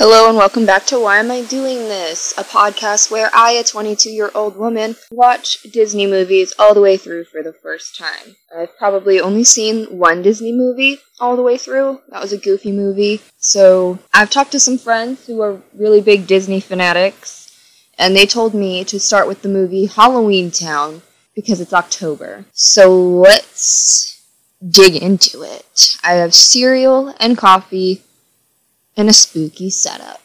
Hello and welcome back to Why Am I Doing This? A podcast where I, a 22 year old woman, watch Disney movies all the way through for the first time. I've probably only seen one Disney movie all the way through. That was a goofy movie. So I've talked to some friends who are really big Disney fanatics, and they told me to start with the movie Halloween Town because it's October. So let's dig into it. I have cereal and coffee and a spooky setup.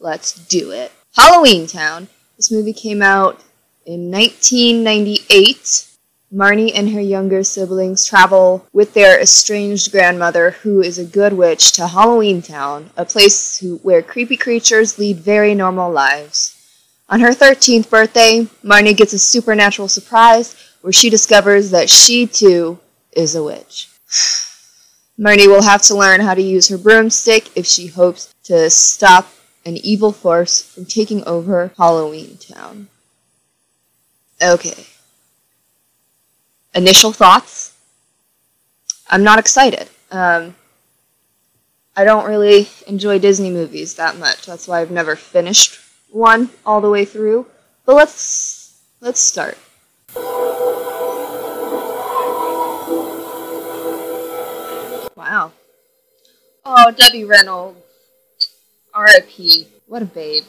Let's do it. Halloween Town. This movie came out in 1998. Marnie and her younger siblings travel with their estranged grandmother, who is a good witch, to Halloween Town, a place who, where creepy creatures lead very normal lives. On her 13th birthday, Marnie gets a supernatural surprise where she discovers that she too is a witch. Marnie will have to learn how to use her broomstick if she hopes to stop an evil force from taking over Halloween Town. Okay. Initial thoughts? I'm not excited. Um, I don't really enjoy Disney movies that much. That's why I've never finished one all the way through. But let's let's start. Wow. Oh, Debbie Reynolds. R.I.P. What a babe.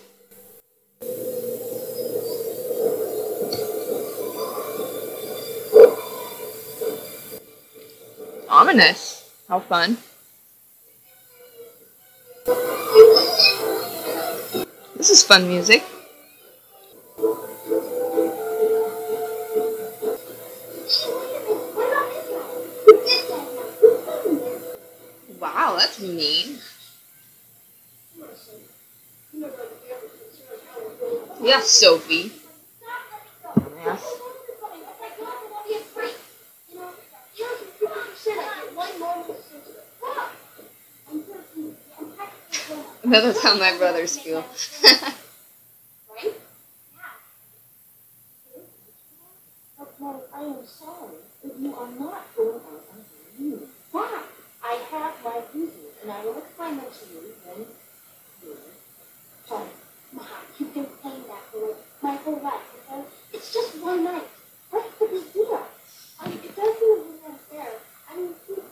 Ominous. How fun. This is fun music. That's mean. Yes, Sophie. Yes. That's how my brothers feel. I am sorry, but you are not going out on your knees. I have my reasons, and I will explain them to you when you're sorry. Mom, you've been saying that for my whole life, okay? It's just one night. What's the big deal? I, it doesn't even unfair. I mean, you-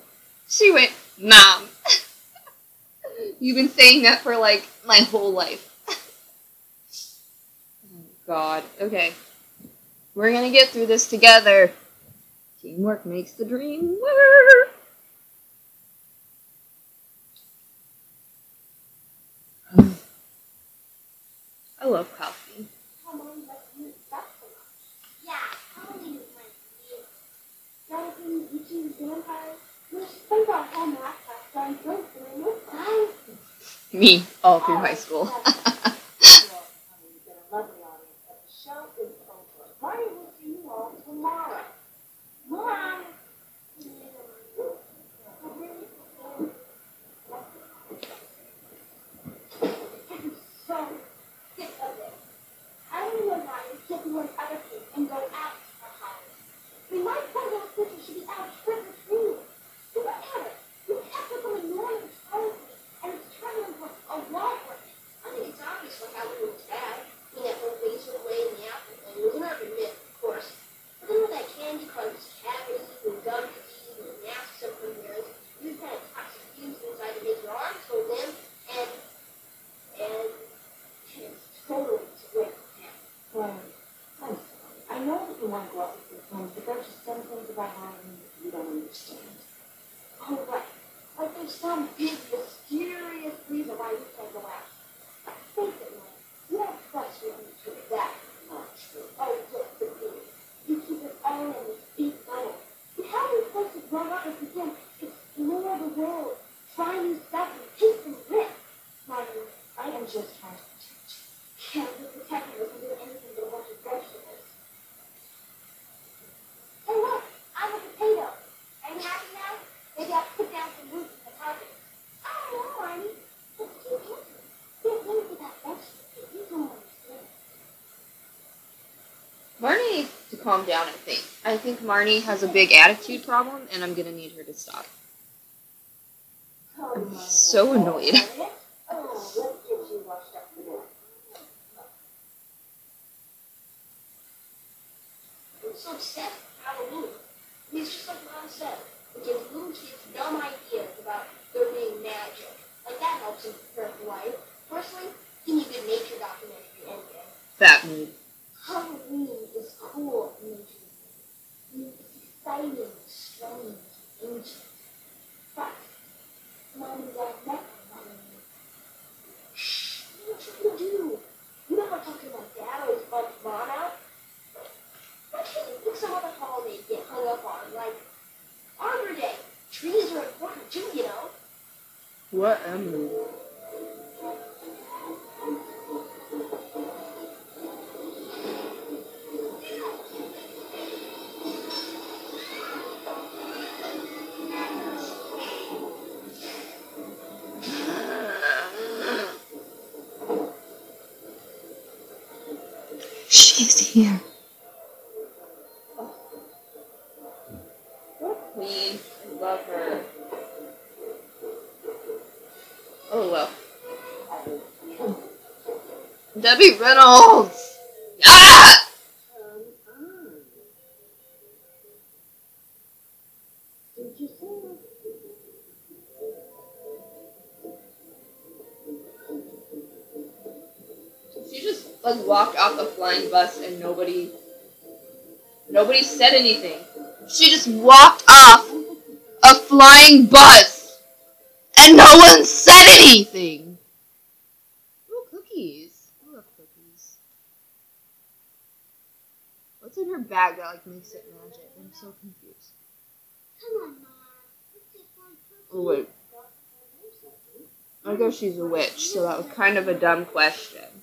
She went, Mom. You've been saying that for like my whole life. oh, God. Okay. We're gonna get through this together. Teamwork makes the dream work. I love coffee. come on, let's use that for us. Yeah, Halloween is my favorite. Jonathan, witches, vampires. We should spend our whole math class going through doing this, guys. Me, all through high school. You've been a lovely audience, but the show is over. Marnie will see you all tomorrow. Mom! I'm so sick of this. I don't know why you get one other kids and go out for holidays. I mean, my poor little sister should be out trick or treating. Do whatever. You kept her from ignoring the told me, and it's turning into a law break. I think it's obvious what Halloween was bad. You know, the razor away in the apple thing. It was an urban myth, of course. But then with that candy caused cavities and gum disease and masks and premieres, you had toxic fumes inside to make your arms hold them, and, and, and it's totally split. Well, I'm sorry. I know that you want to go out with your friends, but there's just some things about Halloween that you don't understand. Oh, right. Like there's some big, mysterious reason why you can't go out. Face it, man. You don't trust your own kid. That's not true. Oh, just the thing. You keep it all in this big bubble. But how are we supposed to grow up if we can't explore the world, try new stuff, and take some risks? Marnie, I am just trying to protect you. Can't be protecting us and do anything but a bunch of vegetables. Hey, look, I'm a potato. Are you happy now? Maybe I'll put down some roots in the carpet. I don't know, Marnie. Just keep answering. Get rid of that vegetable. You don't understand. Marnie needs to calm down, I think. I think Marnie has a big attitude problem, and I'm gonna need her to stop. So annoyed. Oh, let's get you obsessed with Halloween. I mean, it's just like Mom said. It gives little kids dumb ideas about there being magic. Like that helps them prepare for life. Personally, give me a good nature documentary ending. That mood. Halloween is cool and interesting. I mean, it's exciting, strange, ancient. But, Mom and Dad met on Halloween. Shh, what you gonna do? You know how talking about Dad always bumps Mom out? Why can't you pick some other up on, like Arbor Day? Trees are important too, you know. What a mood. Debbie Reynolds! Ah! Um, ah. Say She just like walked off the flying bus and nobody nobody said anything. She just walked off a flying bus and no one said anything. Ooh, cookies. I love cookies. What's in her bag that like makes it magic? I'm so confused. Come on, Mom. Let's get one cookie. Oh wait. I guess she's a witch, so that was kind of a dumb question.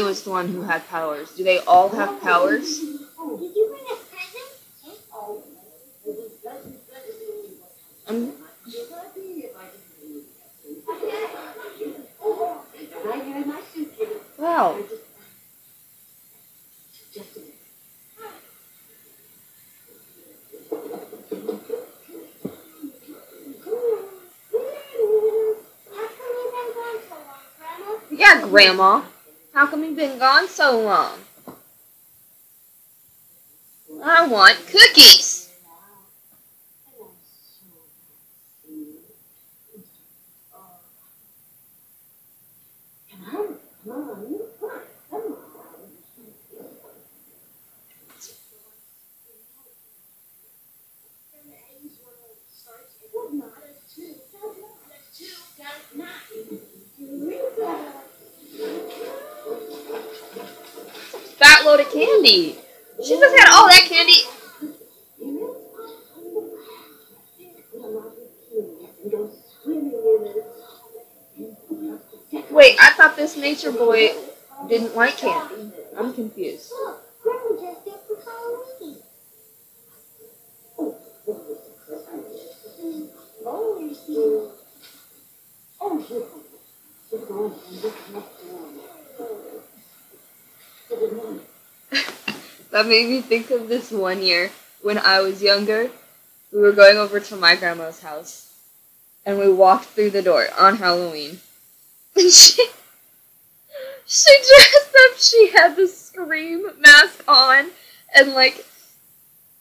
Was the one who had powers. Do they all have powers? Did you bring a present? Um, wow. Yeah, Grandma. How come you've been gone so long? I want cookies. Candy. She just had all that candy. Wait, I thought this nature boy didn't like candy. I'm confused. That made me think of this one year when I was younger. We were going over to my grandma's house, and we walked through the door on Halloween. And she, she dressed up. She had the scream mask on, and like,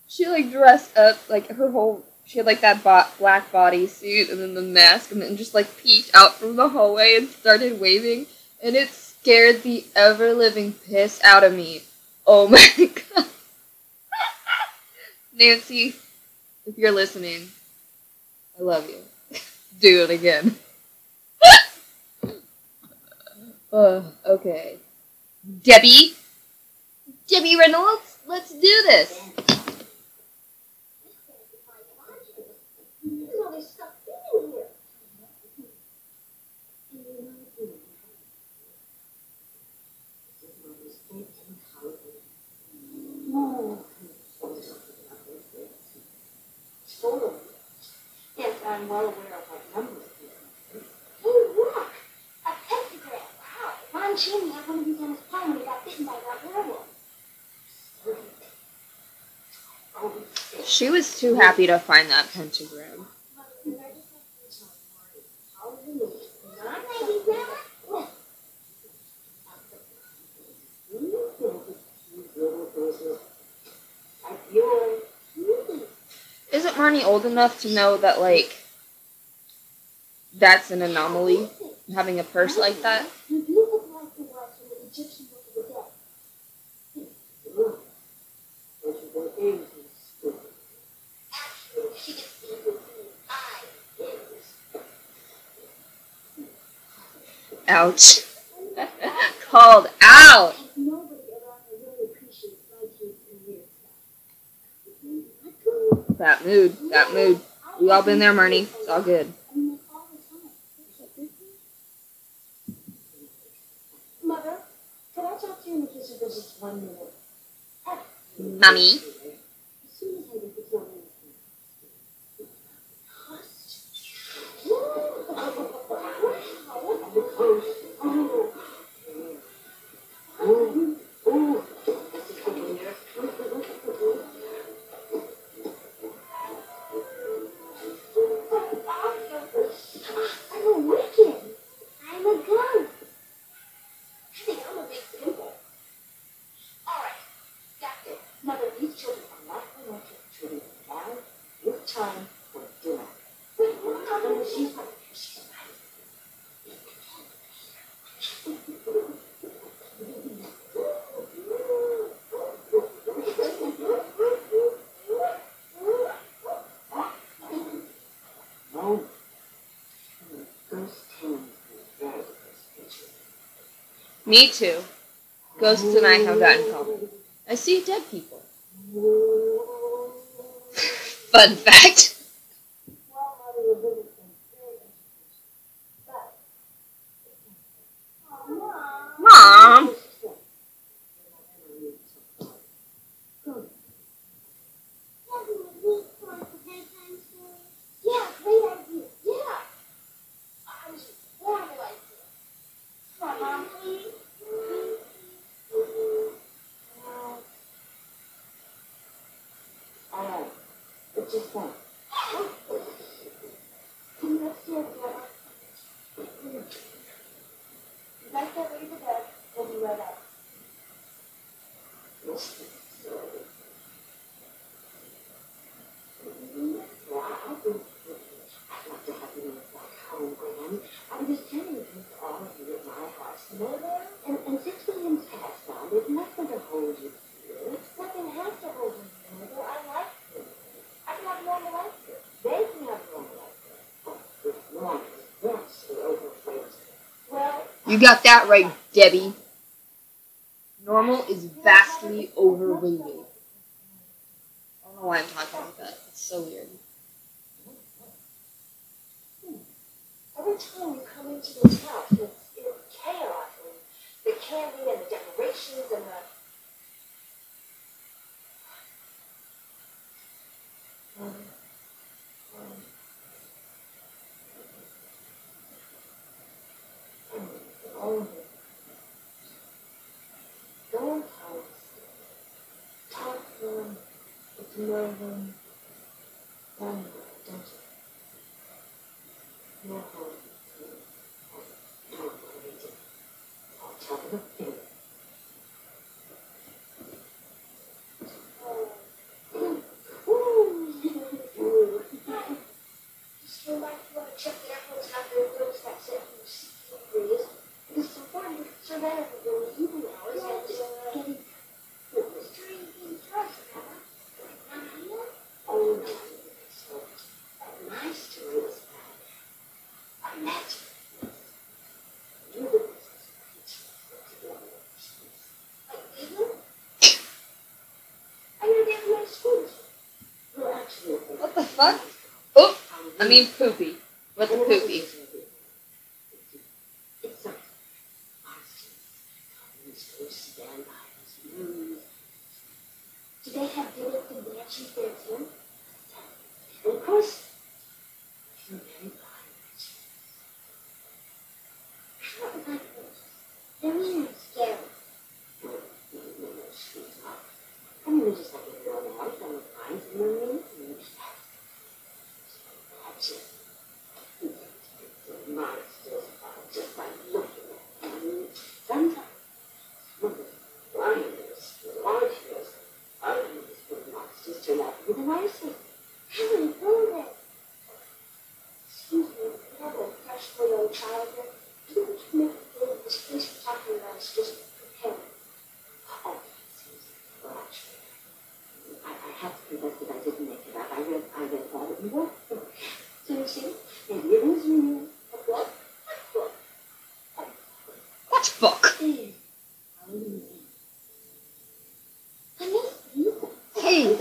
she like dressed up like her whole. She had like that bo- black bodysuit and then the mask, and then just like peeked out from the hallway and started waving, and it scared the ever living piss out of me. Oh my god. Nancy, if you're listening, I love you. Do it again. uh, okay. Debbie? Debbie Reynolds? Let's do this! I'm well aware of what numbers do. Hey, look! A pentagram! Wow! Lon Chaney had one of these on his palm when he got bitten by that werewolf. She was too happy to find that pentagram. Isn't Marnie old enough to know that, like, that's an anomaly having a purse like that. Ouch. Called out. That mood, that mood. We all been there, Marnie. It's all good. mummy? Me too. Ghosts and I have that in common. I see dead people. Fun fact. You got that right, Debbie. love them. fuck? Oh, I mean poopy. What's poopy?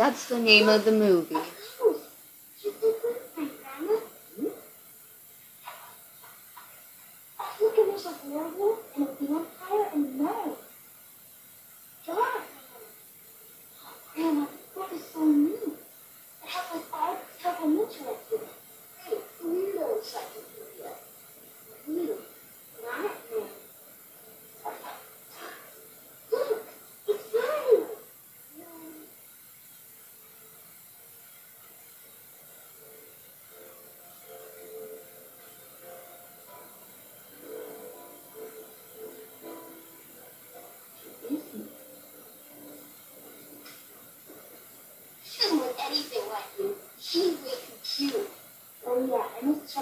that's the name of the movie.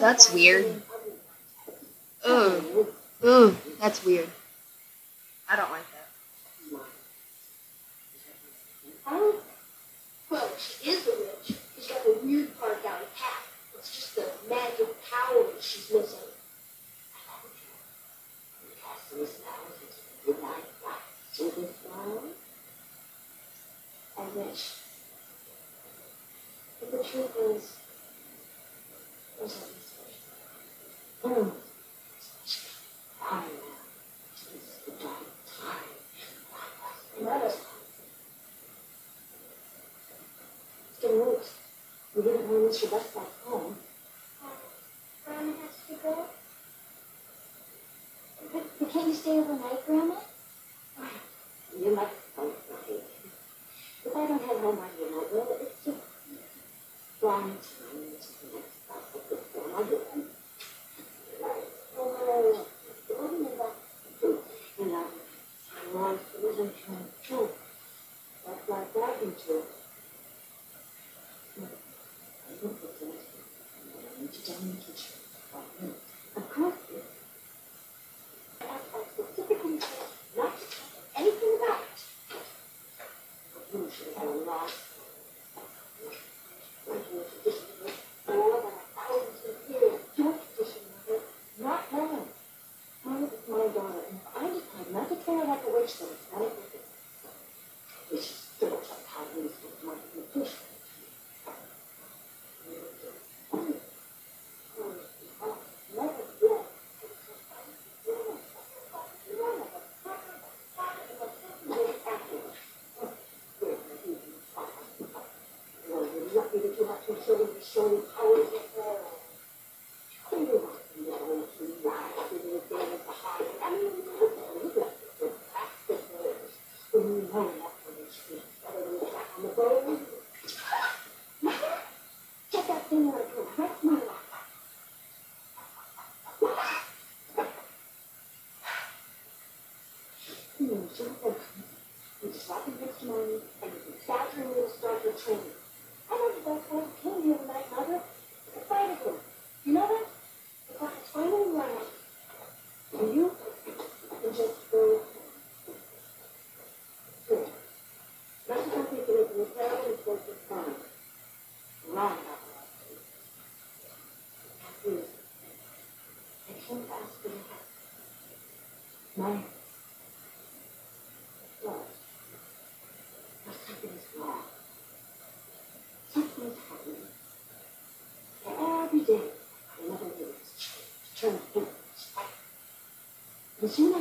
That's weird. Ugh. Ugh. That's weird. I don't like when she gets back home. Grandma has to go. But, but can you stay overnight, Grandma? you have to show, showing power Mom? Look. Something's wrong. Something's happening. Every day, another day. is trying to do this. And soon I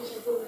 Thank you.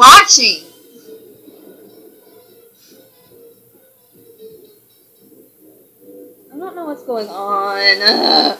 watching. I don't know what's going on. Ugh.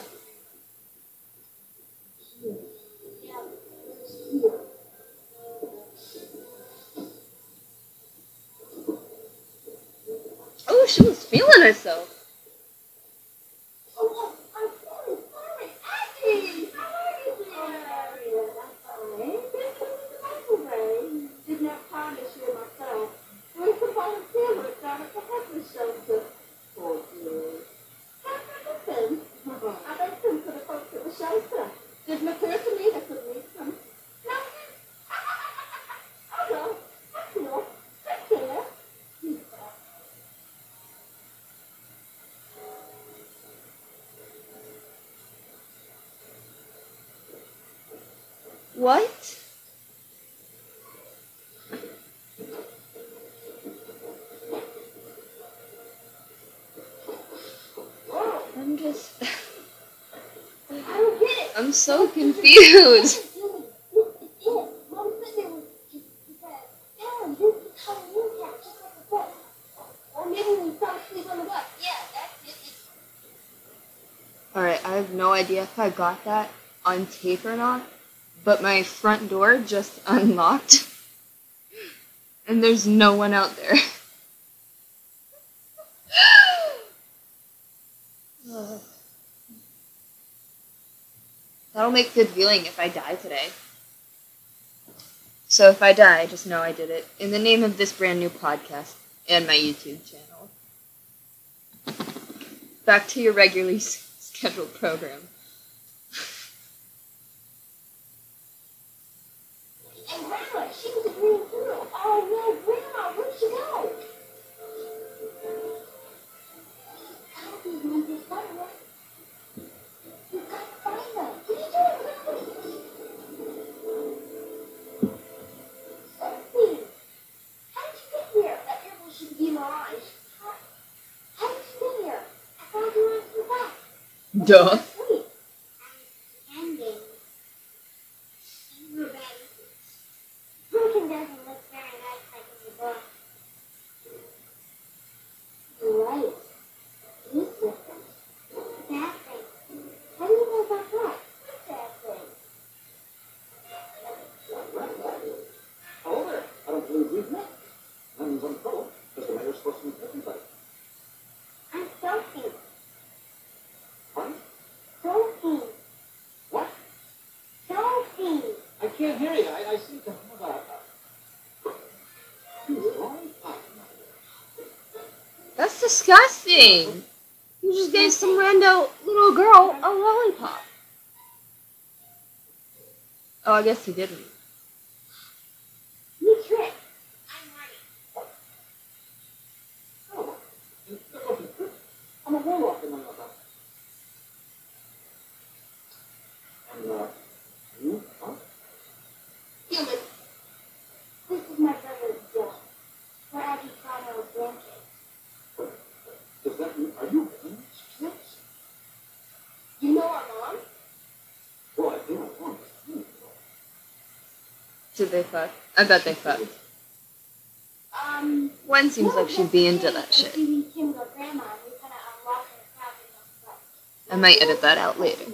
just. I'm so confused. Alright, I have no idea if I got that on tape or not, but my front door just unlocked, and there's no one out there. I'll make good viewing if I die today. So if I die, just know I did it in the name of this brand new podcast and my YouTube channel. Back to your regularly scheduled program. disgusting. You just gave some random little girl a lollipop. Oh, I guess he didn't. Did they fuck? I bet they fucked. Um, Gwen seems like she'd be into that shit. I might edit that out later.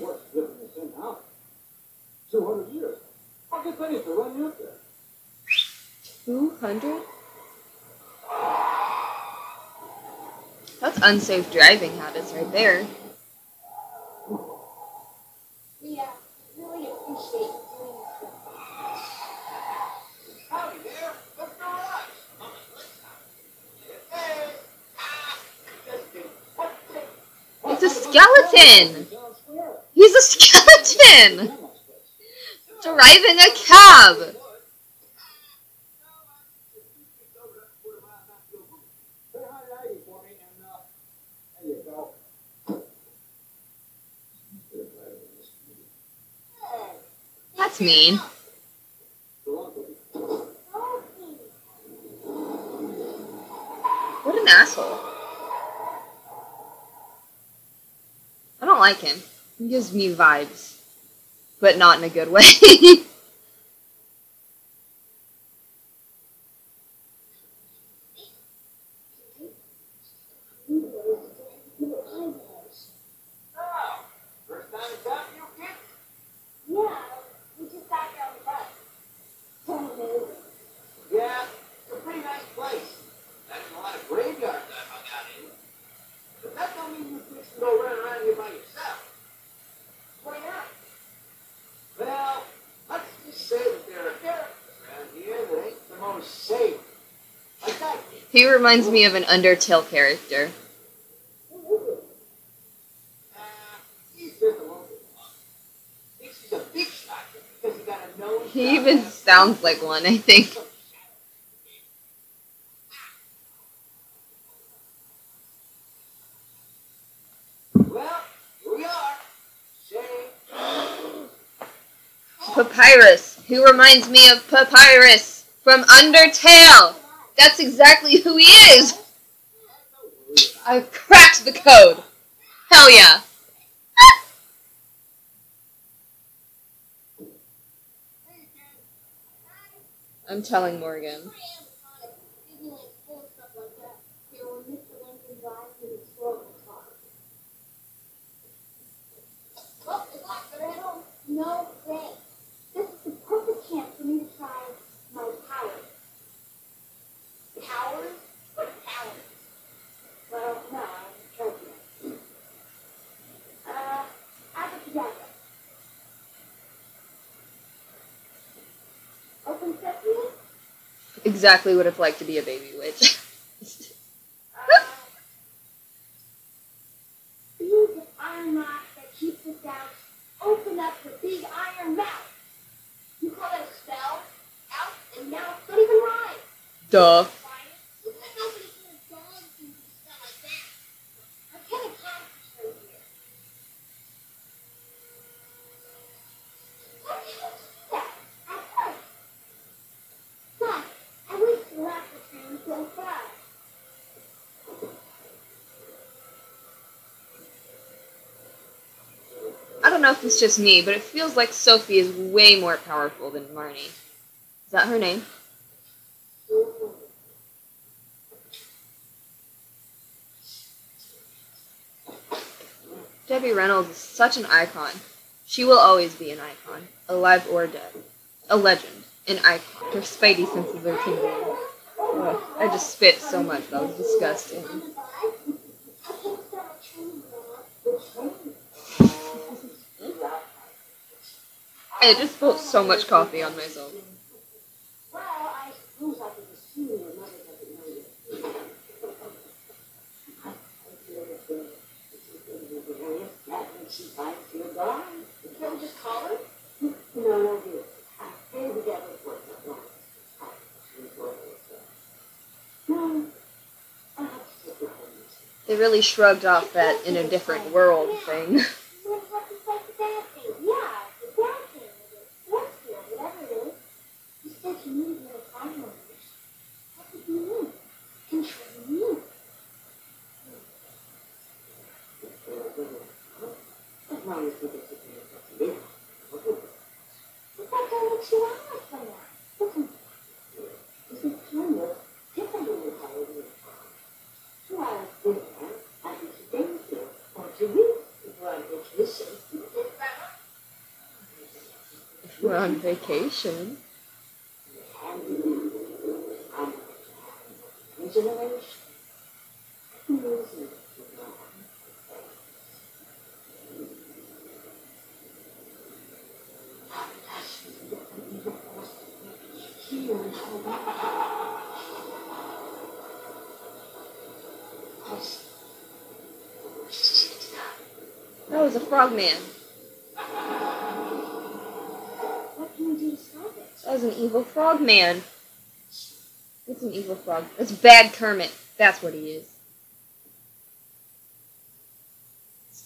Two hundred? That's unsafe driving habits right there. skeleton! He's a skeleton! Driving a cab! That's mean. gives me vibes, but not in a good way. He reminds me of an Undertale character. He even sounds like one, I think. Papyrus, who reminds me of Papyrus from Undertale. That's exactly who he is. I cracked the code. Hell yeah. I'm telling Morgan. No way. This is the perfect chance for me to try my powers. Powers? What powers? Well, no, I'm joking. Uh, abracadabra. Open sesame? Exactly what it's like to be a baby witch. Uh, big iron mouth that keeps us out. Open up the big iron mouth. You call that a spell? Out and mouth don't even rhyme. Duh. You think nobody can dog do stuff like that? I can't concentrate here. How do you do that? At first. But I wish the last was so fast. I don't know if it's just me, but it feels like Sophie is way more powerful than Marnie. Is that her name? Debbie Reynolds is such an icon. She will always be an icon, alive or dead. A legend, an icon. Her spidey senses are tingling. I just spit so much, that was disgusting. I just spilled so much coffee on myself. They really shrugged off that in a different world thing. What happens like the bad thing? Yeah, the bad thing, or the worst thing, whatever it is. You said you needed little finals. What did you mean? Control you. As long as we get to do what to do. Okay. But that don't make you out like that. Listen, This is kind of different than your holiday. Two hours dinner, I do two days here, or two weeks if we're on vacation. If we're on vacation. That was a frogman. An evil frog man. It's an evil frog. That's bad Kermit. That's what he is.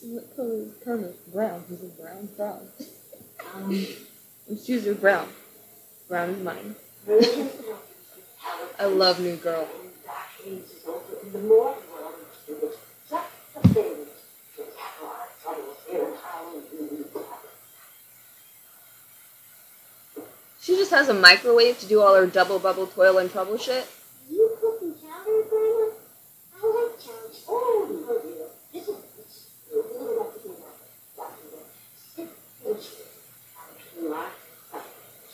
What color is Kermit? Brown. He's a brown frog. Um, His shoes are brown. Brown is mine. I love New Girl. the morning world, it was just the thing to tackle our troubles here in Holland. She just has a microwave to do all her double bubble toil and trouble shit. You cooking chowder, Grandma? I like chowder. Oh, no, dear. This is this. You really like to do that. Sit patiently. You are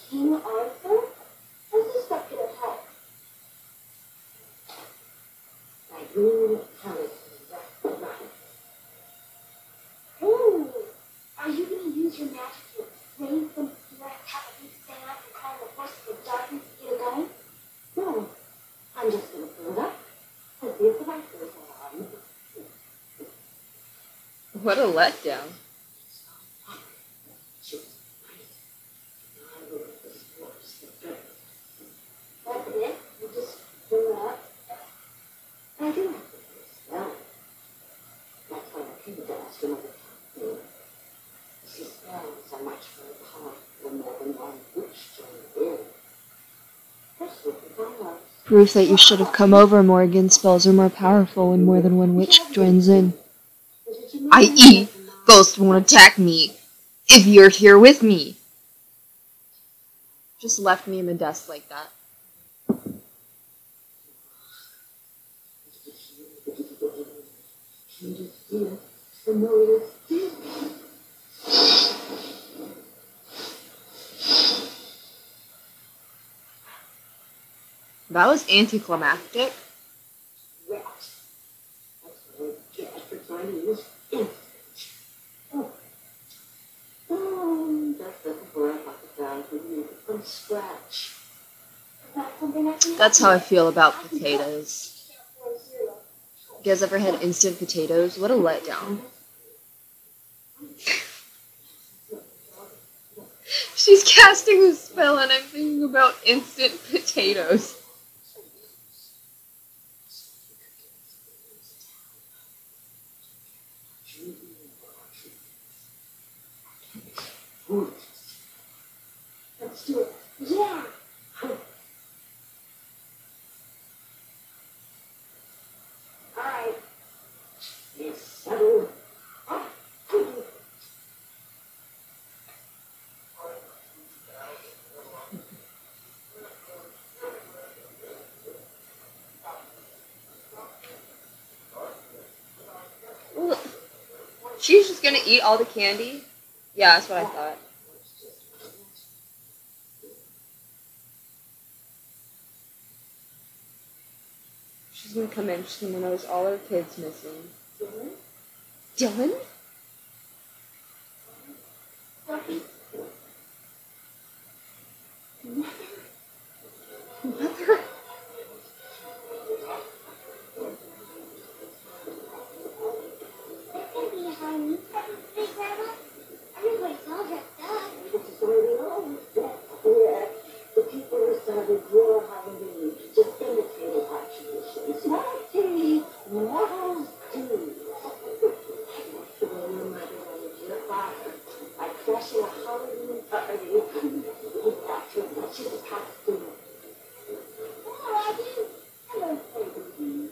King Arthur? How's this stuff gonna help? my green talent. That's right. Ooh, are you gonna use your magic to raise them direct have a big stand up and call the forces of darkness to get it going? No, I'm just going to fill it up What a letdown. That's it? You just fill it up? I do have to smell it. That's why I feed the asked another time. She smells so much for a pot when more than one witch joined in. Especially if I was. Proof that you should have come over, Morgan. Spells are more powerful when more than one witch joins in. I.e., ghosts won't attack me if you're here with me. Just left me in the dust like that. That was anticlimactic. That's how I feel about potatoes. You guys ever had instant potatoes? What a letdown. She's casting a spell and I'm thinking about instant potatoes. Let's do it. Yeah. All right. She's just gonna eat all the candy? Yeah, that's what I thought. She's gonna come in, she's gonna notice all her kids missing. Dylan? Mother? Your Halloween our traditions. What do models do? The way your mother wanted your father. Like flashing a Halloween party. After much of the costume. Oh, I do. Hello, baby.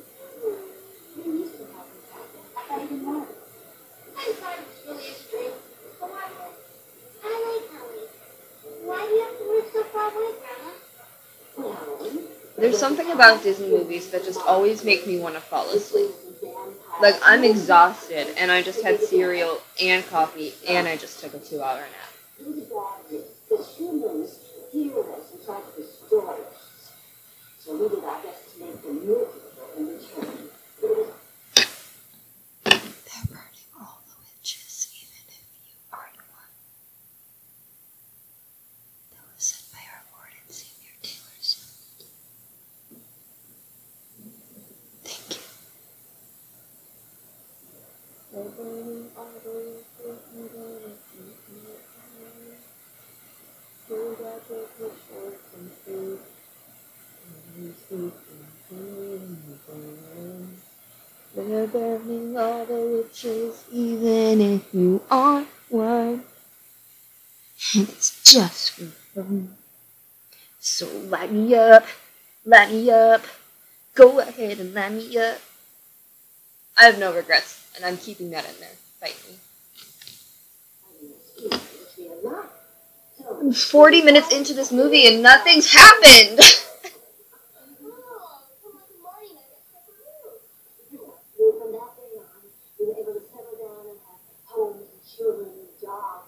You used to have this happen. I thought even more. I'm sorry it's really extreme. But why not? I like Halloween. Why do you have to live so far away, Grandma? Well, There's something about Disney movies that just always make me want to fall asleep. Like, I'm exhausted, and I just had cereal and coffee, and I just took a two hour nap. So we did in return. But it was They're burning all the witches, even if you aren't one. That was said by our warden, Senior Taylor Swift. Thank you. They're burning all the witches, even if you aren't one. Food out the pitchforks and food. And you speak and burn. They're burning all the witches, even if you aren't one. And it's just for fun. So light me up, light me up. Go ahead and light me up. I have no regrets, and I'm keeping that in there. Fight me. I'm 40 minutes into this movie and nothing's happened. Oh, so much morning I get so we- from that day on, we were able to settle down and have homes and children and jobs.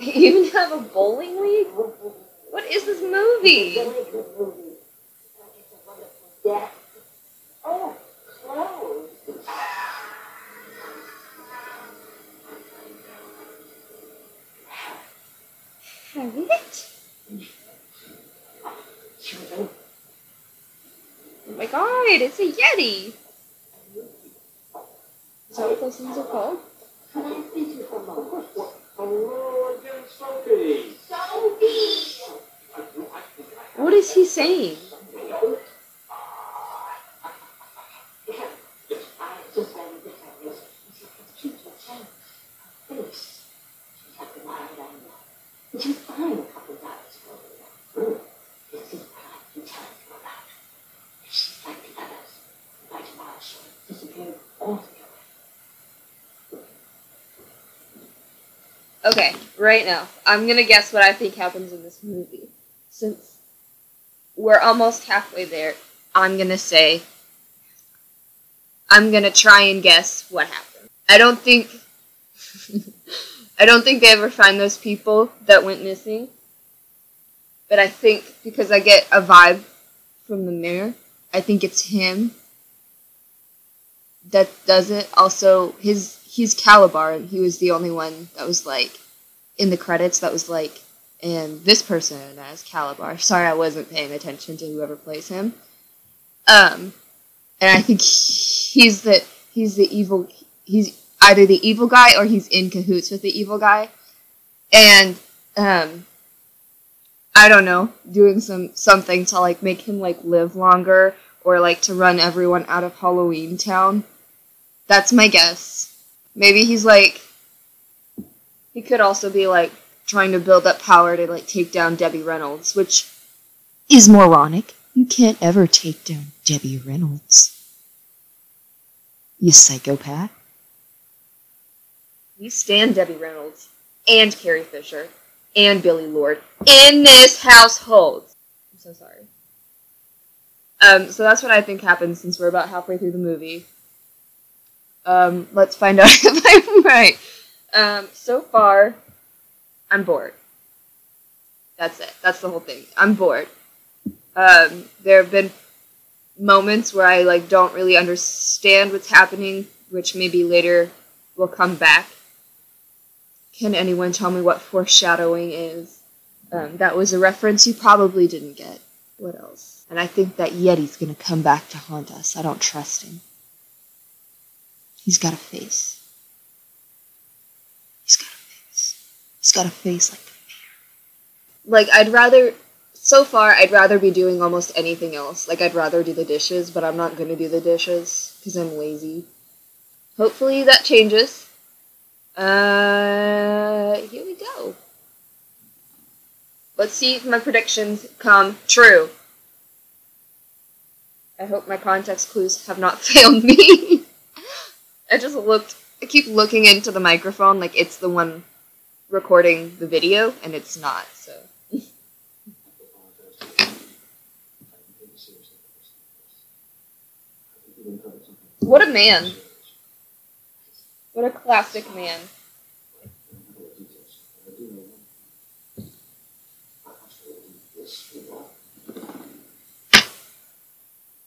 You even have a bowling league? What is this movie? Oh, clothes. Harriet? Oh my god. it's a Yeti. Is that what those things are called? What is he saying? This is what I've been telling you about. She's like the others. By tomorrow she'll disappear altogether. Okay, right now, I'm gonna guess what I think happens in this movie. Since we're almost halfway there, I'm gonna say. I'm gonna try and guess what happened. I don't think. I don't think they ever find those people that went missing. But I think because I get a vibe from the mirror, I think it's him that does it. Also, his he's Kalabar, and he was the only one that was like in the credits that was like, and this person as Kalabar. Sorry, I wasn't paying attention to whoever plays him. Um, and I think he's the he's the evil. He's either the evil guy or he's in cahoots with the evil guy, and um, I don't know, doing some something to like make him like live longer or like to run everyone out of Halloween Town. That's my guess. Maybe he's like he could also be like trying to build up power to like take down Debbie Reynolds, which is moronic. You can't ever take down Debbie Reynolds. You psychopath. We stand Debbie Reynolds and Carrie Fisher and Billie Lourd in this household. I'm so sorry. Um, so that's what I think happens since we're about halfway through the movie. Um, let's find out if I'm right. Um, so far, I'm bored. That's it. That's the whole thing. I'm bored. Um, there have been moments where I like don't really understand what's happening, which maybe later will come back. Can anyone tell me what foreshadowing is? Um, that was a reference you probably didn't get. What else? And I think that Yeti's gonna come back to haunt us. I don't trust him. He's got a face. He's got a face. He's got a face like like I'd rather so far I'd rather be doing almost anything else. Like I'd rather do the dishes, but I'm not to do the dishes cuz I'm lazy. Hopefully that changes. Uh here we go. Let's see if my predictions come true. I hope my context clues have not failed me. I just looked I keep looking into the microphone like it's the one recording the video and it's not, so What a man. What a classic man.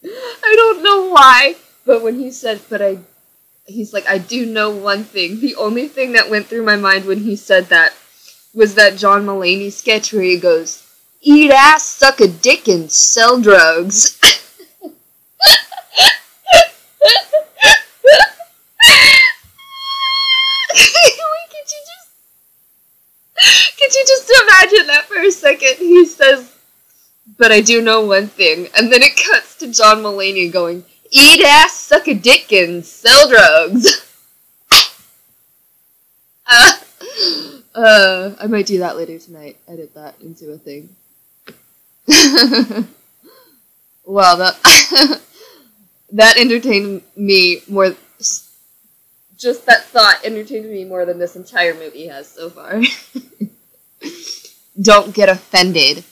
I don't know why, but when he said, but I, he's like, I do know one thing. The only thing that went through my mind when he said that was that John Mulaney sketch where he goes, eat ass, suck a dick, and sell drugs. could you just could you just imagine that for a second? He says, "But I do know one thing," and then it cuts to John Mulaney going, "Eat ass, suck a dick, and sell drugs." uh, uh, I might do that later tonight. Edit that into a thing. well, that that entertained me more just that thought entertained me more than this entire movie has so far. Don't get offended.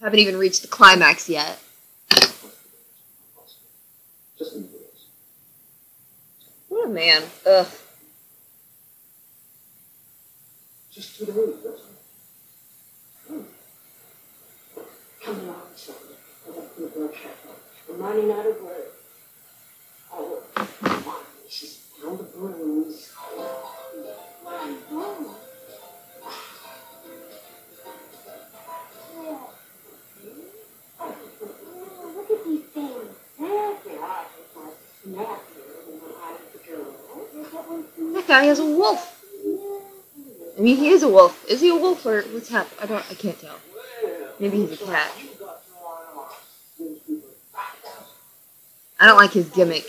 Haven't even reached the climax yet. Just in the What oh, a man. Ugh. Just two days, that's all. Hmm. Come along, Sophie. I want you to go careful. I'm running out of words. Oh, come on. She's found the bruise. My God. That guy is a wolf. I mean, he is a wolf. Is he a wolf or what's happening? I don't. I can't tell. Maybe he's a cat. I don't like his gimmick.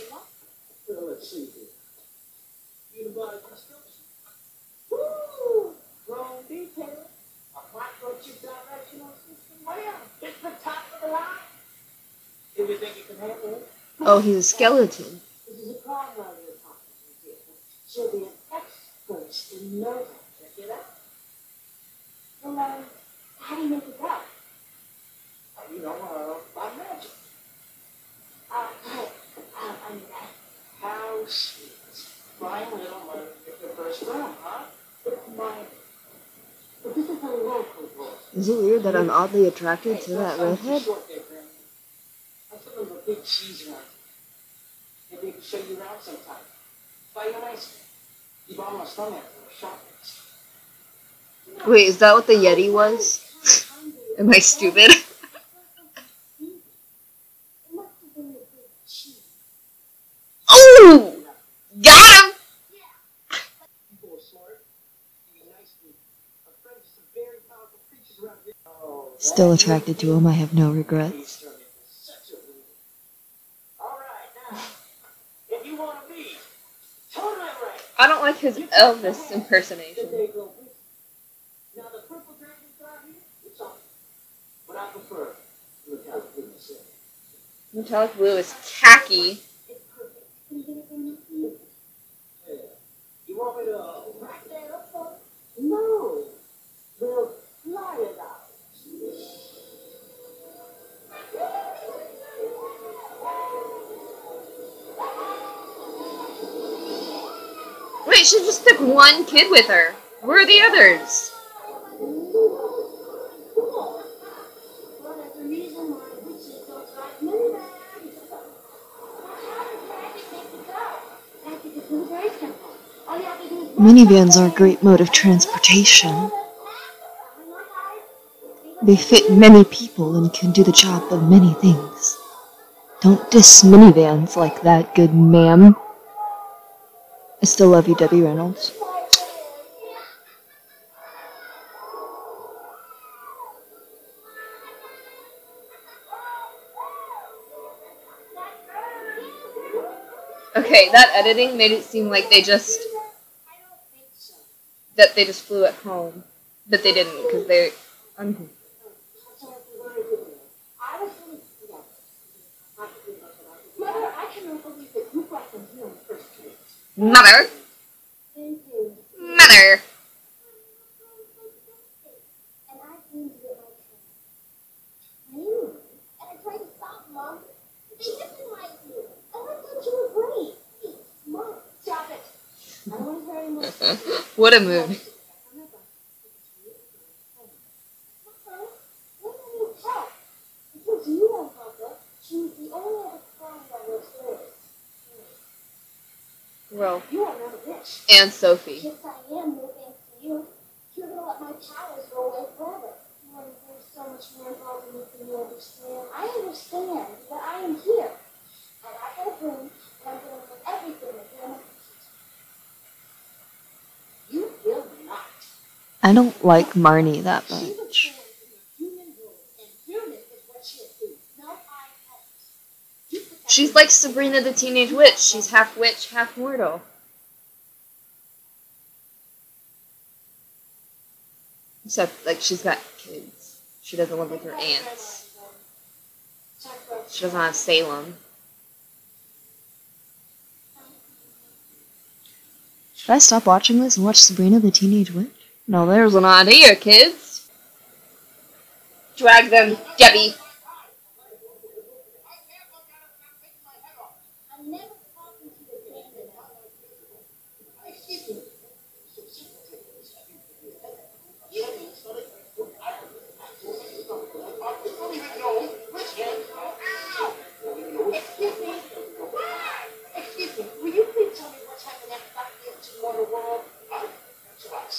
Think you can handle it. Oh, he's a skeleton. This is a dear. She'll be an expert in. Check it out. Well, um, how do you make it go? Uh, You know, uh, by magic. Uh, hey, uh, I mean, uh, How sweet. It'll learn to get their first drum, huh? my... But this is a local voice. Is it weird that I'm oddly attracted to that redhead? I feel like a big cheese around. Maybe I can show you around sometime. Buy you an ice cream. You've almost done that for a shop. Wait, is that what the Yeti was? Am I stupid? Oh! Got him! To Still attracted to him, I have no regrets. He's turned into such a weirdo. All right, now, if you want to be totally right, I don't like his Elvis impersonation. metallic blue is khaki. You want me to She just took one kid with her. Where are the others? Minivans are a great mode of transportation. They fit many people and can do the job of many things. Don't diss minivans like that, good ma'am. Still love you, Debbie Reynolds. Okay, that editing made it seem like they just that they just flew at home, but they didn't because they. I'm, I was really... Yeah. Mother, I cannot believe that you brought them here in the first place. mother, Thank you. mother. And I came to get my train. Train? And I tried to stop, Mom. They didn't like you. And I thought you were great. Hey, Mom, stop it. I don't want to hear any Mother. What a mood. Well, You are none of this. and Sophie. Yes, I am, no thanks to you. You're gonna let my powers go away forever. Well, there's so much more involved in this than you understand. I understand that I am here. And I got a room, and I'm gonna learn everything that Grandma You will not. I don't like Marnie that She was born much. a human womb, and human is what she'll do. No, I won't. You put that She's like Sabrina the Teenage Witch. She's half witch, half mortal. Except, like, she's got kids. She doesn't live with her aunts. She doesn't have Salem. Should I stop watching this and watch Sabrina the Teenage Witch? No, there's an idea, kids. Drag them, Debbie. I'm never talking to the bandit. Excuse me. You think Excuse me. Excuse me. Will you please tell me what's happened after I get to Water World? Um, I, I,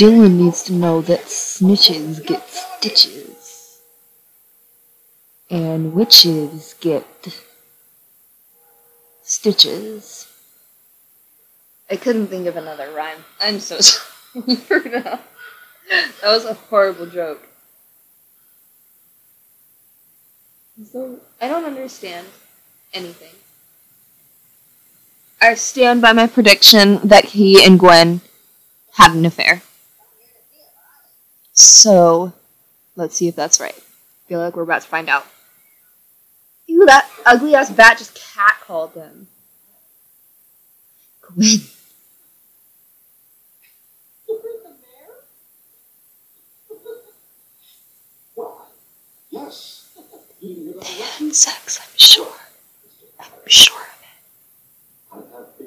Dylan needs to know that snitches get stitches. And witches get stitches. I couldn't think of another rhyme. I'm so sorry for that. That was a horrible joke. So, I don't understand anything. I stand by my prediction that he and Gwen had an affair. So, let's see if that's right. I feel like we're about to find out. Ew, that ugly ass bat just catcalled them. Gwen. Yes. They had sex, I'm sure. I'm sure of it.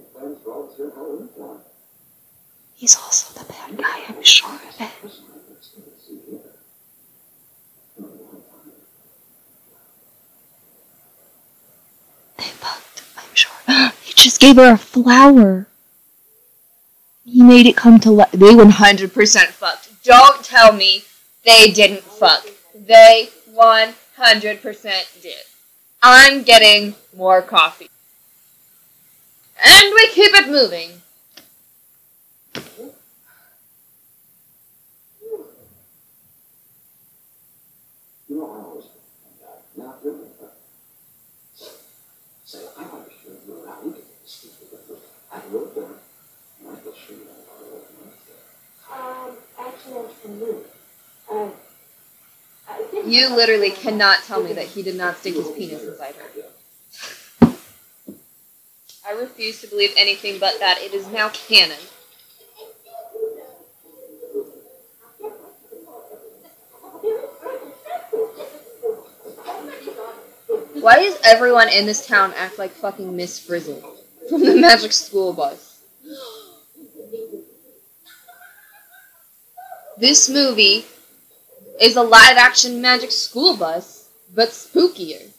He's also the bad guy, I'm sure of it. Listen, I can still see here. No, one time. They fucked, I'm sure. he just gave her a flower. He made it come to life. They 100% fucked. Don't tell me they didn't fuck. They 100% did. I'm getting more coffee. And we keep it moving. You know, I always not really, but say, I want to show you how we get this stupid but I wrote down Michael Street Um, You literally cannot tell me that he did not stick his penis inside her. I refuse to believe anything but that. It is now canon. Why does everyone in this town act like fucking Miss Frizzle from the Magic School Bus? This movie is a live action Magic School Bus, but spookier.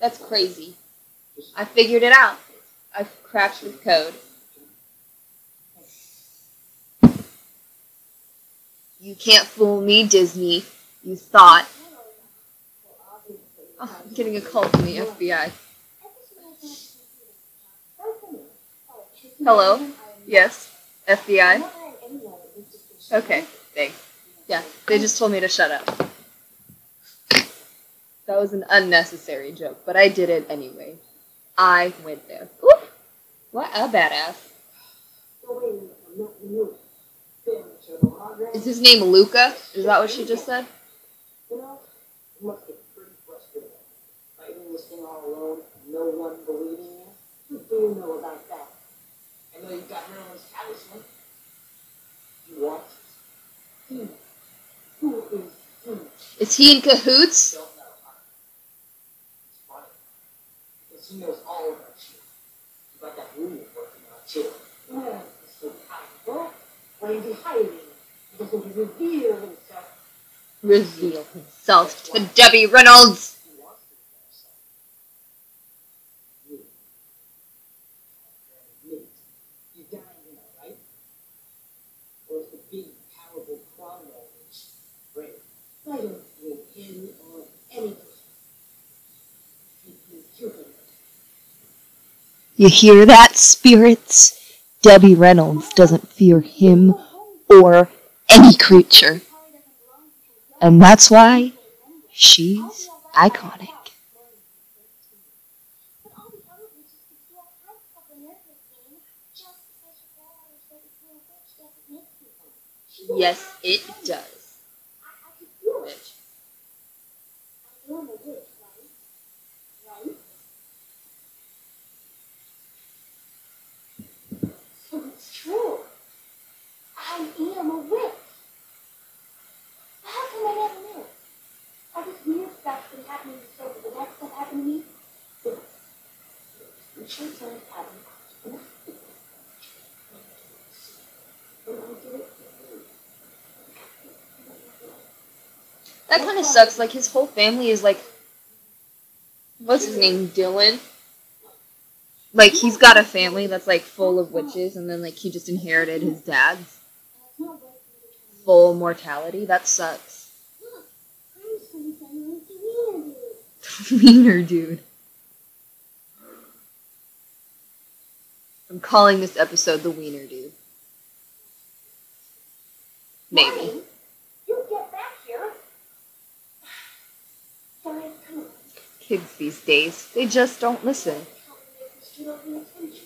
That's crazy. I figured it out. I've cracked the code. You can't fool me, Disney. You thought. Oh, I'm getting a call from the FBI. Hello? Yes? FBI? Okay, thanks. Yeah, they just told me to shut up. That was an unnecessary joke, but I did it anyway. I went there. Ooh, what a badass. Is his name Luca? Is that what she just said? Fighting this thing all alone, no one believing you. What do you know about that? I know you've got Marilyn's talisman. You want is he? In cahoots? He knows all about you. He's so powerful. Hiding? Himself. Reveal himself to Debbie Reynolds. He wants to be himself. You. Admit it. You dying in it, right? Or is the big, powerful Cromwell is brave? I don't think him or any person. He can kill him. You hear that, spirits? Debbie Reynolds doesn't fear him or any creature. And that's why she's iconic. Yes, it the other witches could still have stuff in their thing just because your grandmother said it's real witch doesn't make people. She didn't Yes, have it to. does. I, I could feel it. Bitch. I am a witch, right? Right? So it's true. I am a witch. How come I never knew? All this weird stuff's been happening so the next stuff happened to me. The church on happened. And I did it. That kind of sucks. Like, his whole family is like. What's his name? Dylan? Like, he's got a family that's like full of witches, and then, like, he just inherited his dad's. Full mortality? That sucks. Wiener dude. Wiener dude. I'm calling this episode the Wiener dude. Maybe. You get back here. Kids these days, they just don't listen. Help me make this kid open attention.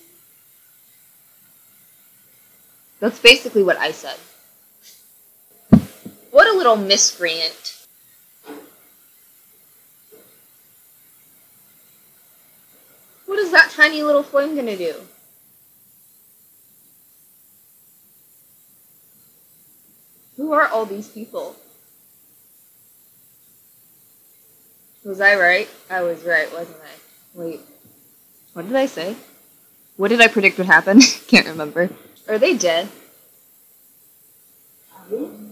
That's basically what I said. What a little miscreant. What is that tiny little flame gonna do? Who are all these people? Was I right? I was right, wasn't I? Wait. What did I say? What did I predict would happen? Can't remember. Are they dead? Honey?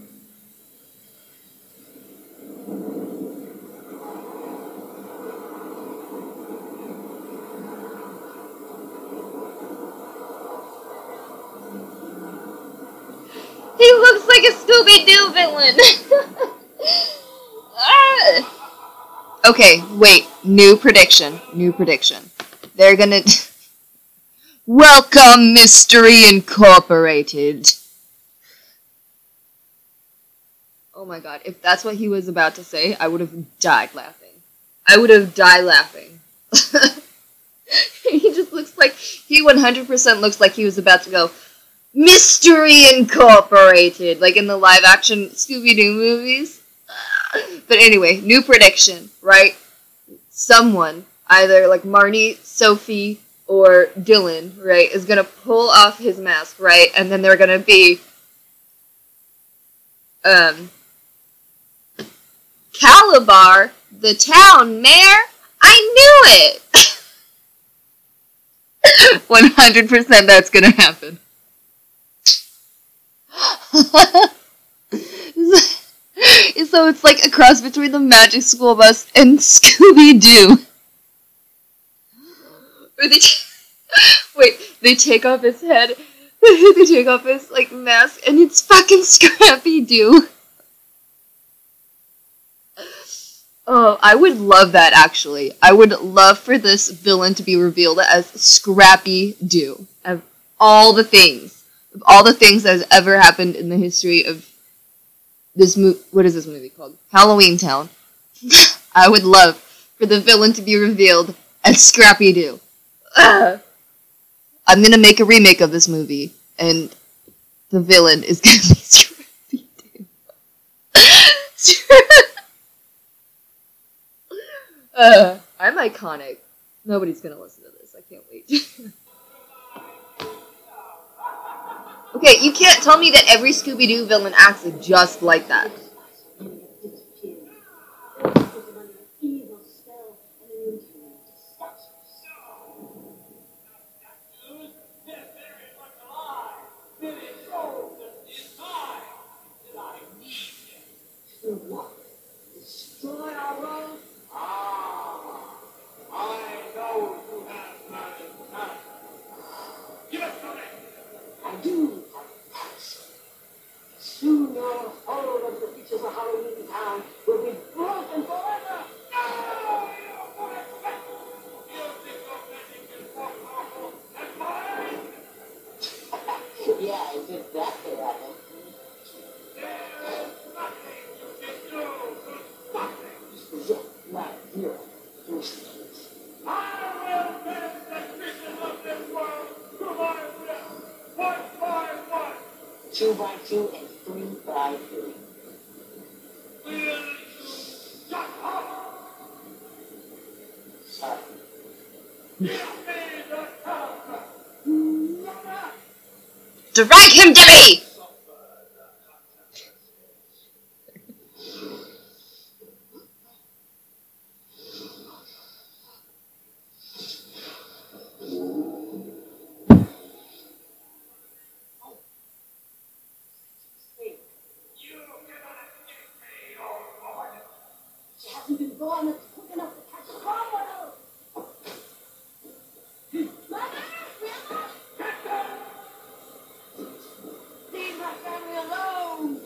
He looks like a Scooby Doo villain. Ah. Okay, wait. New prediction. New prediction. They're gonna. Welcome, Mystery Incorporated. Oh my god, if that's what he was about to say, I would have died laughing. I would have died laughing. he just looks like. He 100% looks like he was about to go. Mystery Incorporated, like in the live action Scooby Doo movies. But anyway, new prediction, right? Someone, either like Marnie, Sophie, or Dylan, right, is gonna pull off his mask, right? And then they're gonna be um Kalabar, the town mayor. I knew it. 100% that's gonna happen. so it's like a cross between the Magic School Bus and Scooby Doo. They wait, they take off his head, they take off his like mask, and it's fucking Scrappy Doo. Oh, I would love that actually. I would love for this villain to be revealed as Scrappy Doo. Of all the things, of all the things that has ever happened in the history of this movie. what is this movie called? Halloween Town. I would love for the villain to be revealed as Scrappy Doo. I'm gonna make a remake of this movie, and the villain is gonna be Scrappy Doo. uh, I'm iconic. Nobody's gonna listen to this. I can't wait. Okay, you can't tell me that every Scooby Doo villain acts just like that. Disappeared. Put him under an evil spell and an inhuman destruction. To what? Destroy our world? Ah, I know you have magic powers. Give it to me. I do have passion. Soon your hold of the features of Halloween Town will be broken forever. No, you fool! You think your magic is more powerful than mine? yeah, as if that could happen. There is nothing you can do to stop me. Yet, not zero. Useless. I will bend the creatures of this world to my will, one by one. Two by two shut up? Sorry. Drag him, Jimmy! You cannot escape me, old boy. She hasn't been born that's quick enough to catch a crocodile. Mother, Grandma, Get them! leave my family alone.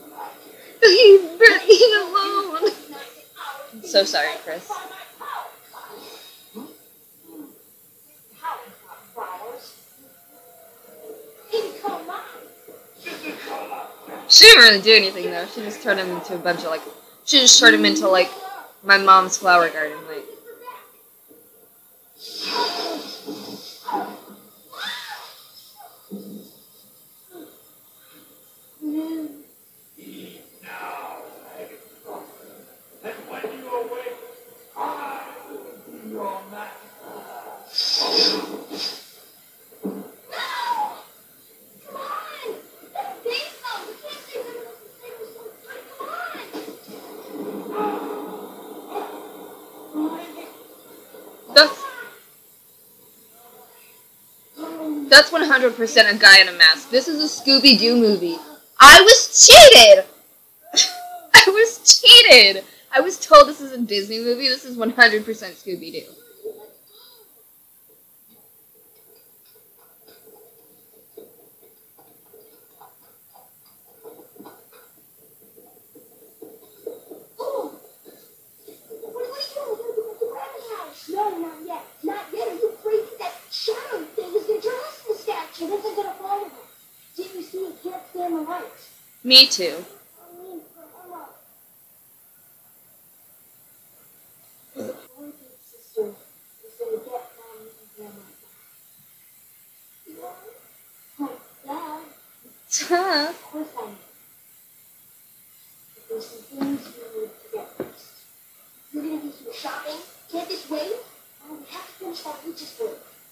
So sorry, Chris. She didn't really do anything though. She just turned him into a bunch of like. She just turned him into like my mom's flower garden. Like 100% a guy in a mask. This is a Scooby Doo movie. I was cheated! I was cheated! I was told this is a Disney movie. This is 100% Scooby Doo. Course I know. But there's some things we need to get first. You're gonna do some shopping? Can't this wait? Oh, we have to finish that.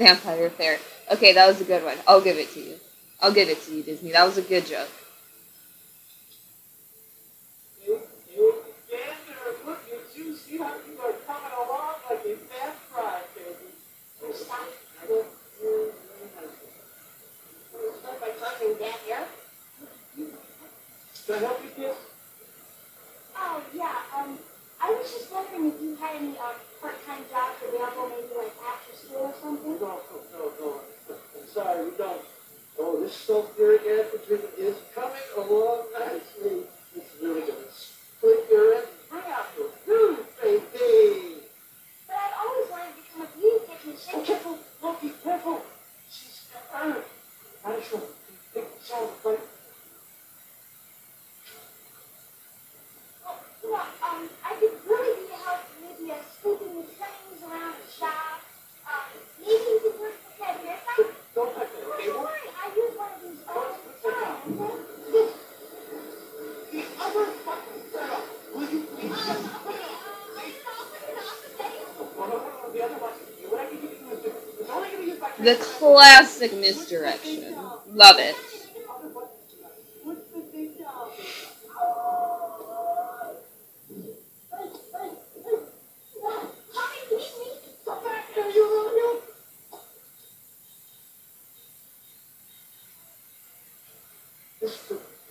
Vampire Fair. Okay, that was a good one. I'll give it to you. I'll give it to you, Disney. That was a good joke. You, you gander, look at you. See how you are coming along like a fast baby. We're stopping. We're, we're, we're start by touching that hair. Can I help you, kid? Oh, yeah, um, I was just wondering if you had any, um, part-time jobs available, maybe like after school or something? No, no, no, no. I'm sorry, we don't. Oh, this sulfuric acid is coming along nicely. It's really going to split your end right out your food, baby. But I've always wanted to become a beauty technician. Oh, careful, Loki, careful. She's got earth. Not sure. Take the salt, right? Oh, you know, um, I could really be a help maybe uh, sweeping the trains around the shop. Um, maybe you could work with that haircut. Don't touch it, okay? Don't worry, I use one of these all the time, okay? The other fucking setup. Will you please Um, just okay, uh, I can off, I can off the day. No, no, no, no, the other one. What I can give you is just, it's only going to use my The classic misdirection. Love it. What's the big job? Mommy, can you see? Come back here, you little you. This could it.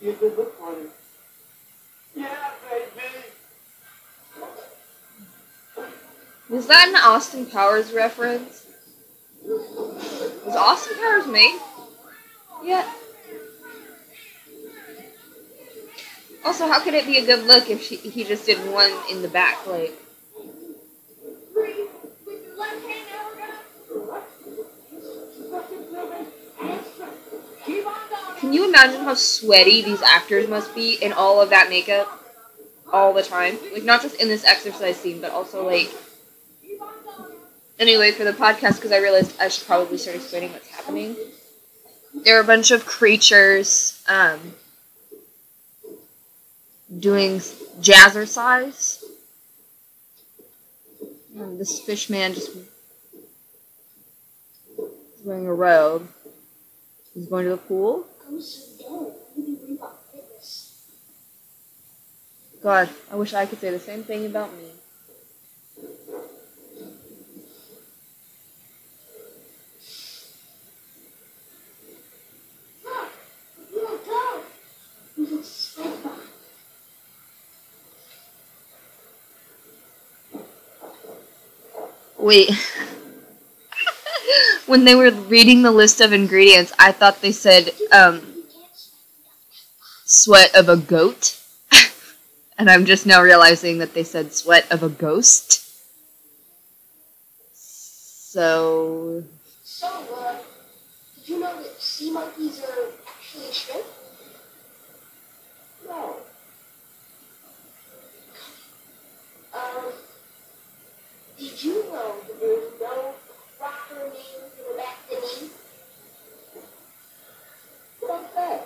Yeah, baby. Was that an Austin Powers reference? Was Austin Powers made? Yeah. Also, how could it be a good look if she, he just did one in the back? Like, can you imagine how sweaty these actors must be in all of that makeup? All the time? Like, not just in this exercise scene, but also, like. Anyway, for the podcast, because I realized I should probably start explaining what's happening. There are a bunch of creatures um, doing jazzercise. And this fish man just wearing a robe. He's going to the pool. God, I wish I could say the same thing about me. Look, you don't go. You look spiteful. Wait. when they were reading the list of ingredients, I thought they said um, sweat of a goat. and I'm just now realizing that they said sweat of a ghost. So. So, uh, did you know that sea monkeys are actually shrimp? No. Did you know that there's no proper name for the Bactini? What's that?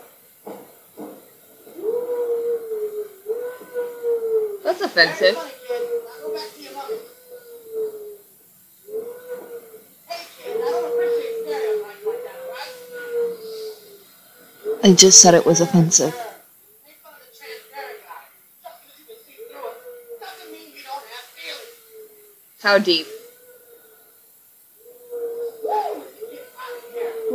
That's offensive. Hey, kid, now go back to your mother. Hey, kid, I don't appreciate stereotypes like that, alright? I just said it was offensive. Make fun of the transparent guy. Just because you can see through it doesn't mean you don't have feelings. How deep? Woo! Get out of here.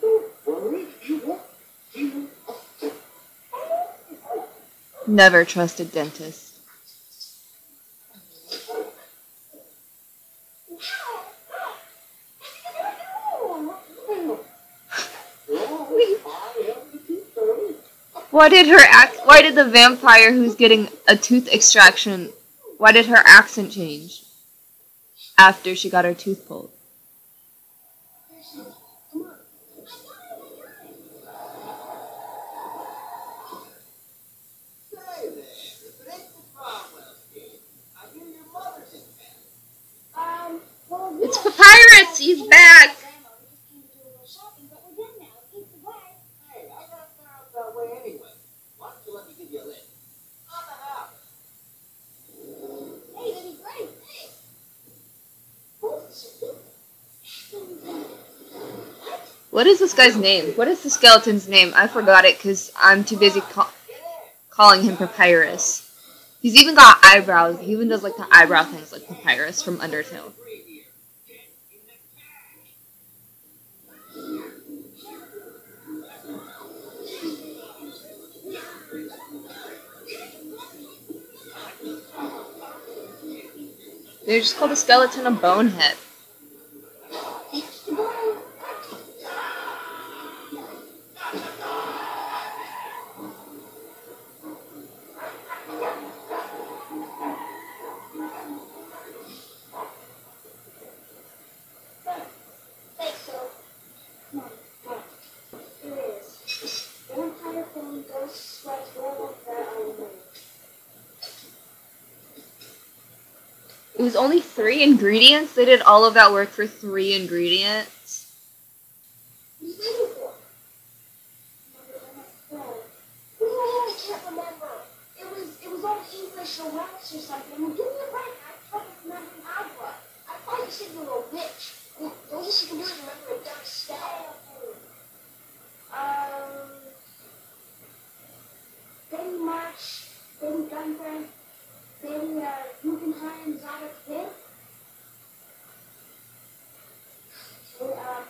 don't worry. You won't feel. Never trust a dentist. I am the tooth fairy. Why did her act? Why did the vampire who's getting a tooth extraction? Why did her accent change after she got her tooth pulled? Say there, if it ain't the Cromwell kid, I hear your mother's in town. Um, well, It's yeah. Papyrus. He's back. Grandma, we just came to do a little shopping, but we're done now. It's away. Hey, I got there out that way anyway. Why don't you let me give you a lift? On the house. Hey, that'd be great. Thanks. Who's What is this guy's name? What is the skeleton's name? I forgot it because I'm too busy ca- calling him Papyrus. He's even got eyebrows. He even does like the eyebrow things like Papyrus from Undertale. They just called the skeleton a bonehead. Was only three ingredients. They did all of that work for three ingredients. What are you waiting for? Oh, I can't remember. It was it was all English or Welsh or something. Well, give me a break. I have trouble remembering Agua. I thought you said you were a witch. Well, the least you can do is remember a dark spell. Um, Betty March, Betty Gunther, Betty uh, Guggenheim, Zara Pitt. Okay, um,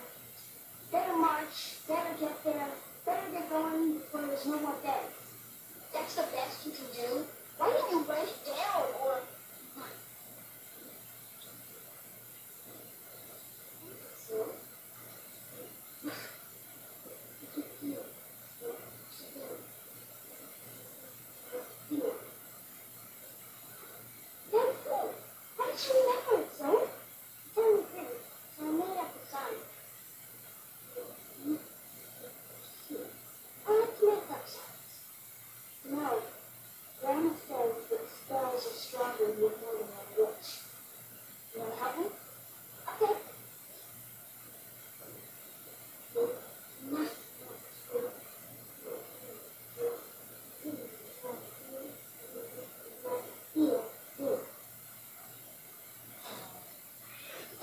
better march, better get there, better get going before there's no more dead. That's the best you can do. Why didn't you write it down or? So-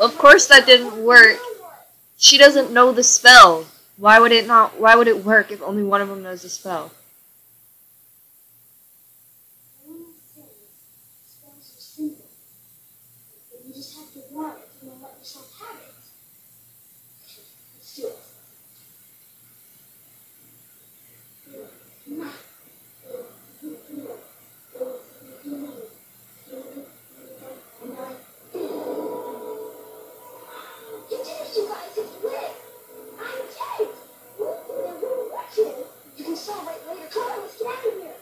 Of course that didn't work. She doesn't know the spell. Why would it not? Why would it work if only one of them knows the spell? Spells are simple. But you just have to want it and then let yourself have it. Let's do it. You did it, you guys! It's lit! I'm Jake! We're there, we're watching it! You can celebrate later. Come on, let's get out of here!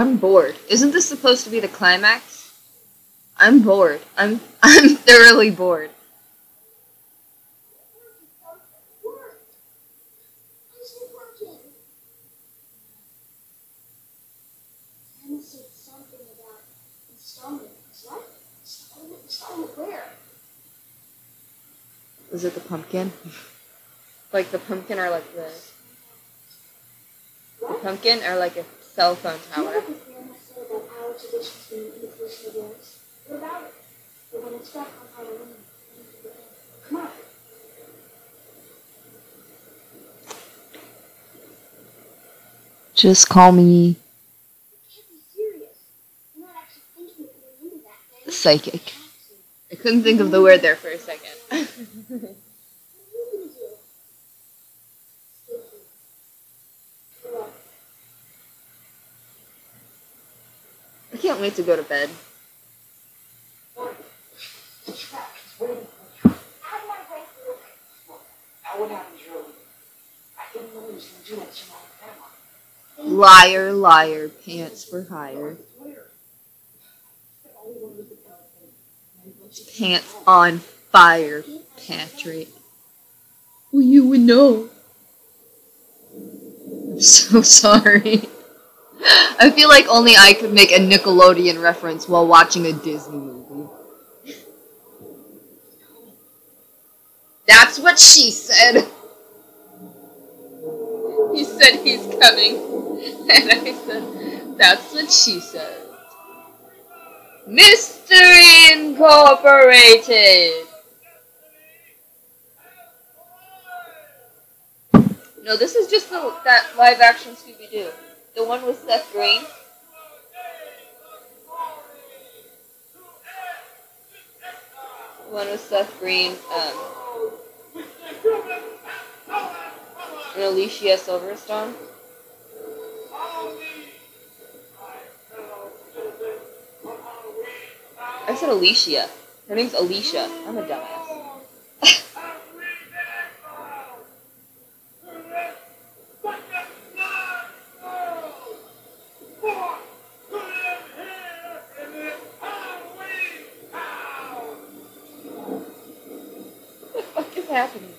I'm bored. Isn't this supposed to be the climax? I'm bored. I'm I'm thoroughly bored. Is it the pumpkin? like the pumpkin or like the the pumpkin or like a cell phone tower? what this Grandma said about our traditions being imitation of yours? What about it? We're gonna check on Halloween. Come on. Just call me You can't be serious. You're not actually thinking of going into that thing. psychic. You have to. I couldn't think of the word there for a second. What are you gonna do? Stay here. Alone. I can't wait to go to bed. The track is waiting for you. How do I break through? Now what happened, Joe? I didn't know he was going do that to go to bed. Liar, liar, pants for hire. Pants on fire, Patrick. Well, you would know. I'm so sorry. I feel like only I could make a Nickelodeon reference while watching a Disney movie. That's what she said. He said he's coming. And I said, that's what she said. Mystery Incorporated. No, this is just the that live action Scooby Doo. The one with Seth Green. The one with Seth Green, um, and Alicia Silverstone. I said Alicia. Her name's Alicia. I'm a dumbass. happening?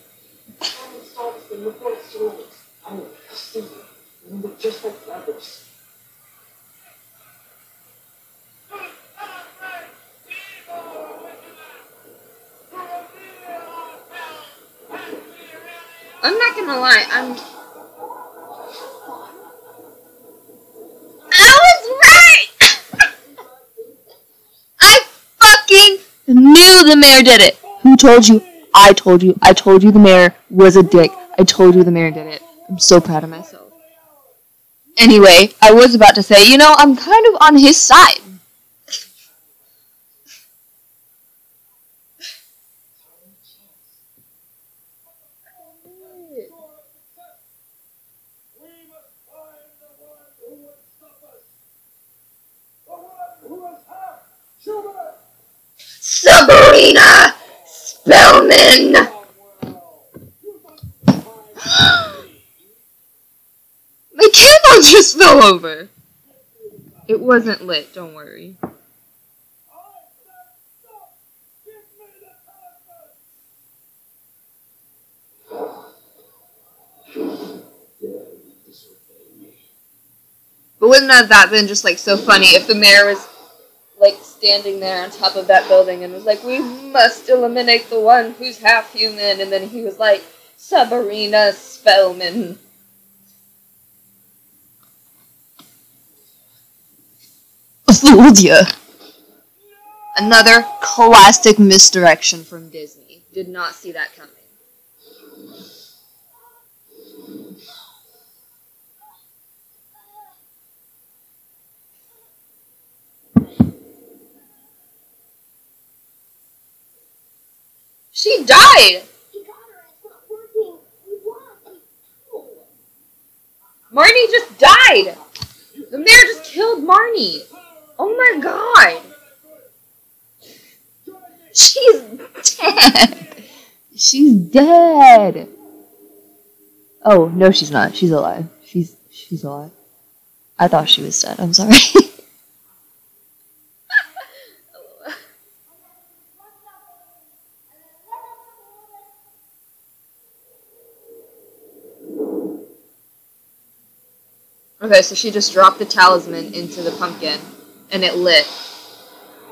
I'm not gonna lie, I'm. I was right! I fucking knew the mayor did it! Who told you? I told you. I told you the mayor was a dick. I told you the mayor did it. I'm so proud of myself. Anyway, I was about to say, you know, I'm kind of on his side. Sabrina Spellman! My candle just fell over. It wasn't lit, don't worry. But wouldn't that that been just like so funny if the mayor was like standing there on top of that building and was like, "We must eliminate the one who's half human," and then he was like, "Sabrina Spellman." Ya. Another classic misdirection from Disney. Did not see that coming. She died! He got her. It's not working. We won. died. Marnie just died! The mayor just killed Marnie! Oh my god! She's dead! She's dead! Oh, no she's not. She's alive. She's she's alive. I thought she was dead. I'm sorry. okay, so she just dropped the talisman into the pumpkin and it lit.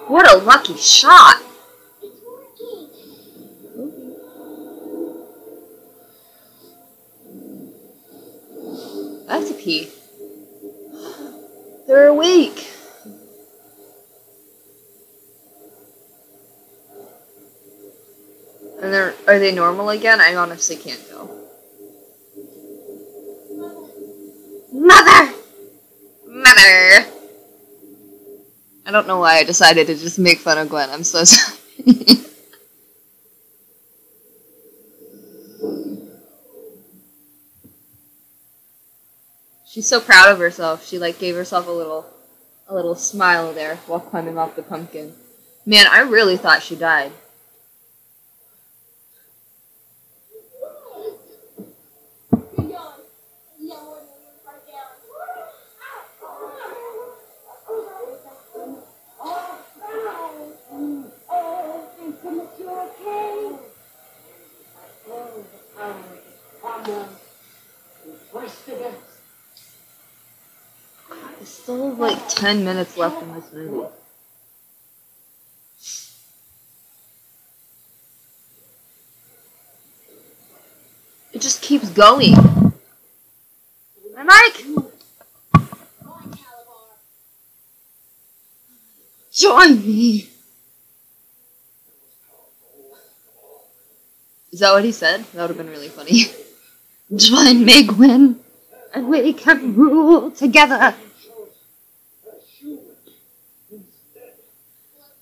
What a lucky shot! It's working. Have to pee. They're awake. And they're are they normal again? I honestly can't tell. I don't know why I decided to just make fun of Gwen. I'm so sorry. She's so proud of herself. She like gave herself a little a little smile there while climbing off the pumpkin. Man, I really thought she died. You're young. Young when you right down. Oh, Infinite, you okay? Oh, oh, come on. First again. There's still like 10 minutes left in this movie. It just keeps going. My mic! Join me! Is that what he said? That would have been really funny. Join me, Gwen, and we can rule together.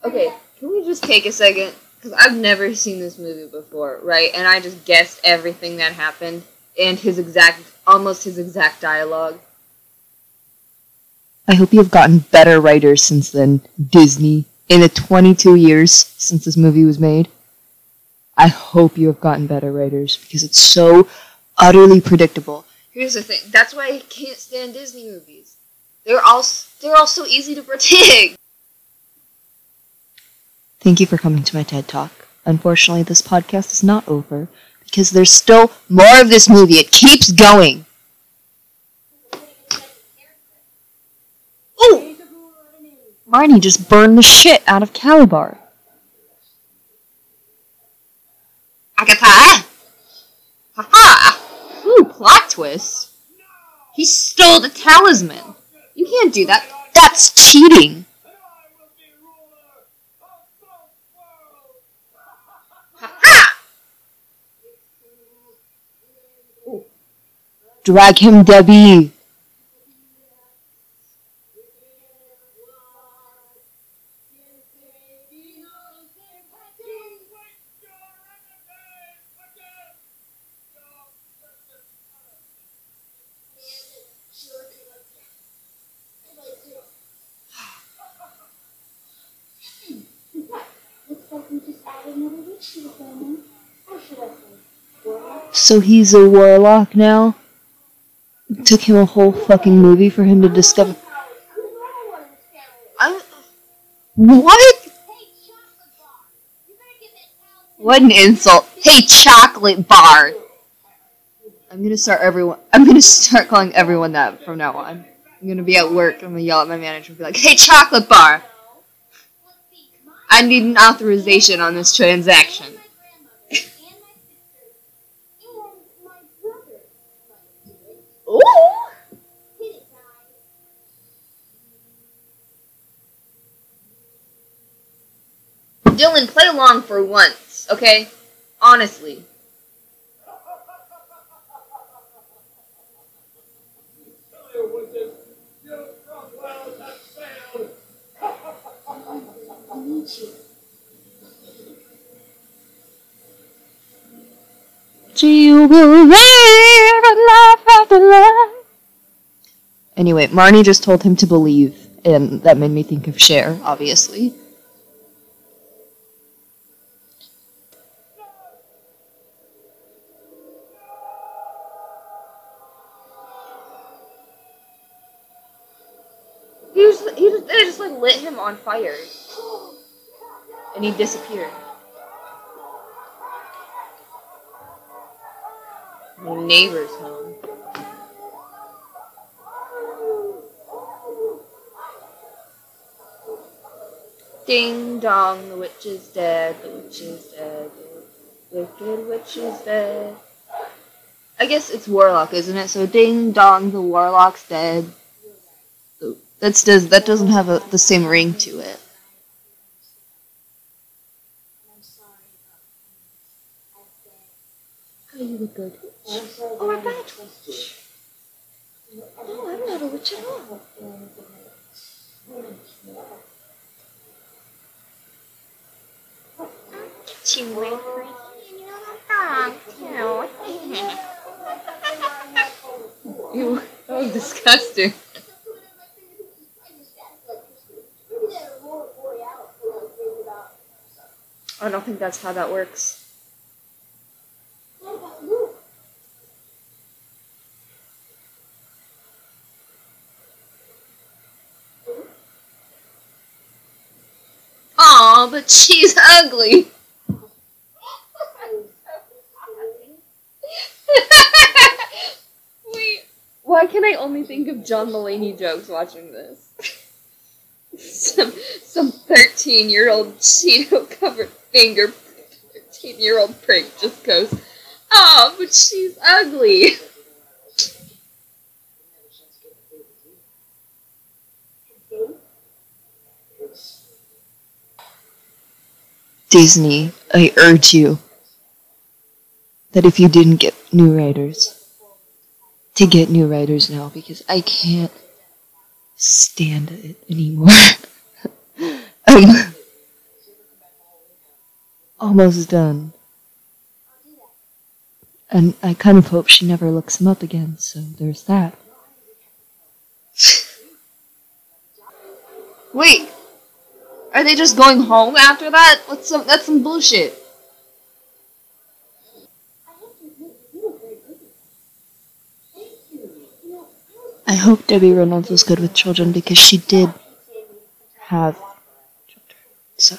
Okay, can we just take a second? Because I've never seen this movie before, right? And I just guessed everything that happened and his exact, almost his exact dialogue. I hope you have gotten better writers since then, Disney. In the 22 years since this movie was made, I hope you have gotten better writers because it's so utterly predictable. Here's the thing: that's why I can't stand Disney movies. They're all they're all so easy to predict. Thank you for coming to my TED Talk. Unfortunately, this podcast is not over because there's still more of this movie. It keeps going. Ooh! Marnie just burned the shit out of Kalabar. Agatha! Haha! Ooh, plot twist. He stole the talisman. You can't do that. That's cheating. Ha-ha! Ooh. Drag him, Debbie. Looks like we just added another witch to the family. Or should I say, warlock? So he's a warlock now? It took him a whole fucking movie for him to discover. I'm the normal one in this family. I'm. What? Hey, chocolate bar. You better get that talisman. What an insult. Hey, chocolate bar. I'm gonna start everyone. I'm gonna start calling everyone that from now on. I'm gonna be at work. I'm gonna yell at my manager and be like, "Hey, chocolate bar." I need an authorization on this transaction. My grandmother and my sister and my brother might do it. Dylan, play along for once, okay? Honestly. I need you. You will live a life after life. Anyway, Marnie just told him to believe, and that made me think of Cher, obviously. He just, he just, they just like lit him on fire, and he disappeared. My neighbor's home. Ding dong, the witch is dead, the witch is dead, the wicked witch is dead. I guess it's warlock, isn't it? So ding dong, the warlock's dead. That's does that doesn't have a, the same ring to it. I'm sorry about um, I've been. Oh, you look good. I'm sorry we're that I back. trust you. No, I'm not a witch at all. Ew, that was disgusting. I don't think that's how that works. Aw, but she's ugly. Wait, why can I only think of John Mulaney jokes watching this? some some thirteen year old Cheeto covered finger thirteen year old prick just goes, Oh, but she's ugly. Disney, I urge you that if you didn't get new writers, to get new writers now because I can't stand it anymore. I'm almost done. And I kind of hope she never looks him up again, so there's that. Wait, are they just going home after that? What's some? That's some bullshit. I hope Debbie Reynolds was good with children because she did have children. So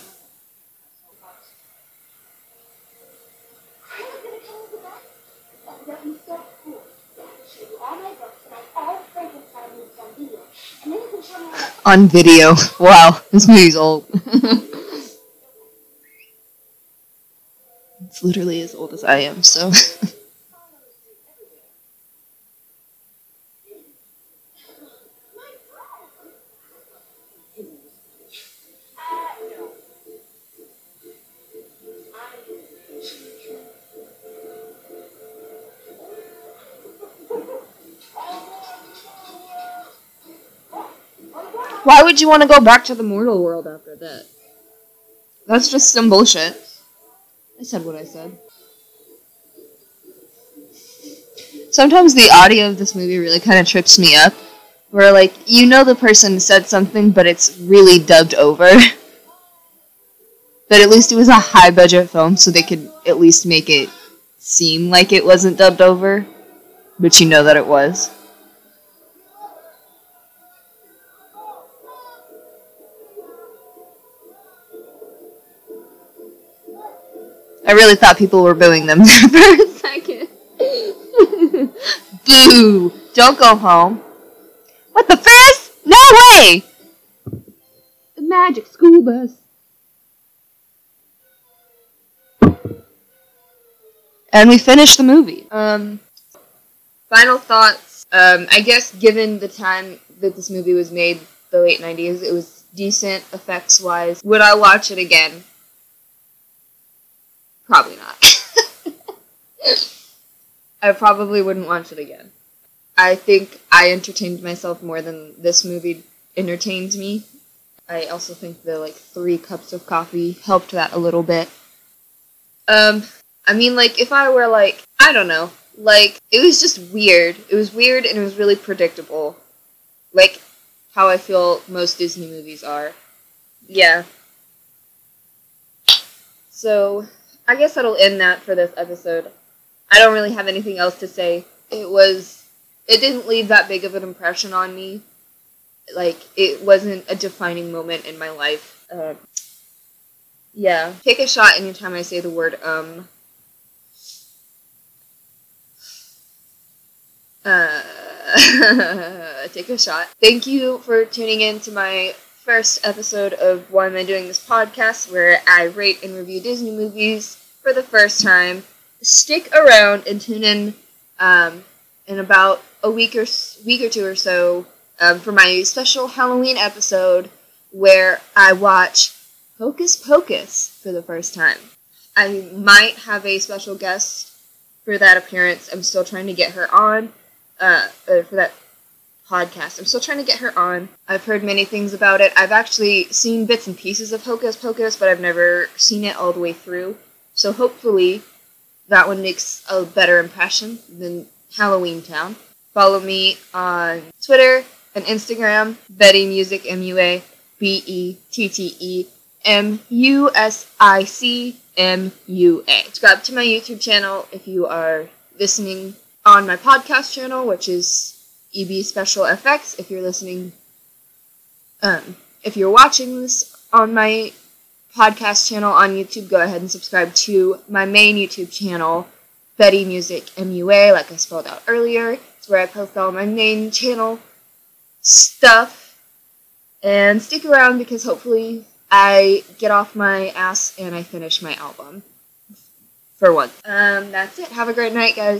on video. Wow, this movie's old. it's literally as old as I am. So. Why would you want to go back to the mortal world after that? That's just some bullshit. I said what I said. Sometimes the audio of this movie really kind of trips me up. Where, like, you know the person said something, but it's really dubbed over. but at least it was a high budget film, so they could at least make it seem like it wasn't dubbed over. But you know that it was. I really thought people were booing them for a second. Boo! Don't go home. What the first? No way! The magic school bus. And we finished the movie. Um, final thoughts. Um, I guess given the time that this movie was made, the late 90s, it was decent effects wise. Would I watch it again? Probably not. I probably wouldn't watch it again. I think I entertained myself more than this movie entertained me. I also think the like three cups of coffee helped that a little bit. Um, I mean, like if I were like I don't know, like it was just weird. It was weird and it was really predictable, like how I feel most Disney movies are. Yeah. So I guess that'll end that for this episode. I don't really have anything else to say. It was it didn't leave that big of an impression on me. Like it wasn't a defining moment in my life. Uh, yeah, take a shot anytime I say the word um. Uh, take a shot. Thank you for tuning in to my first episode of Why Am I Doing This podcast, where I rate and review Disney movies for the first time. Stick around and tune in um, in about a week or week or two or so um, for my special Halloween episode where I watch Hocus Pocus for the first time. I might have a special guest for that appearance. I'm still trying to get her on uh, uh, for that podcast. I'm still trying to get her on. I've heard many things about it. I've actually seen bits and pieces of Hocus Pocus, but I've never seen it all the way through. So hopefully that one makes a better impression than Halloween Town. Follow me on Twitter and Instagram, Bette Music M U A B E T T E M U S I C M U A. Subscribe to my YouTube channel if you are listening on my podcast channel, which is EB Special Effects. If you're listening, um, if you're watching this on my podcast channel on YouTube, go ahead and subscribe to my main YouTube channel, Bette Music MUA, like I spelled out earlier. It's where I post all my main channel stuff. And stick around because hopefully I get off my ass and I finish my album. For once. Um, that's it. Have a great night, guys.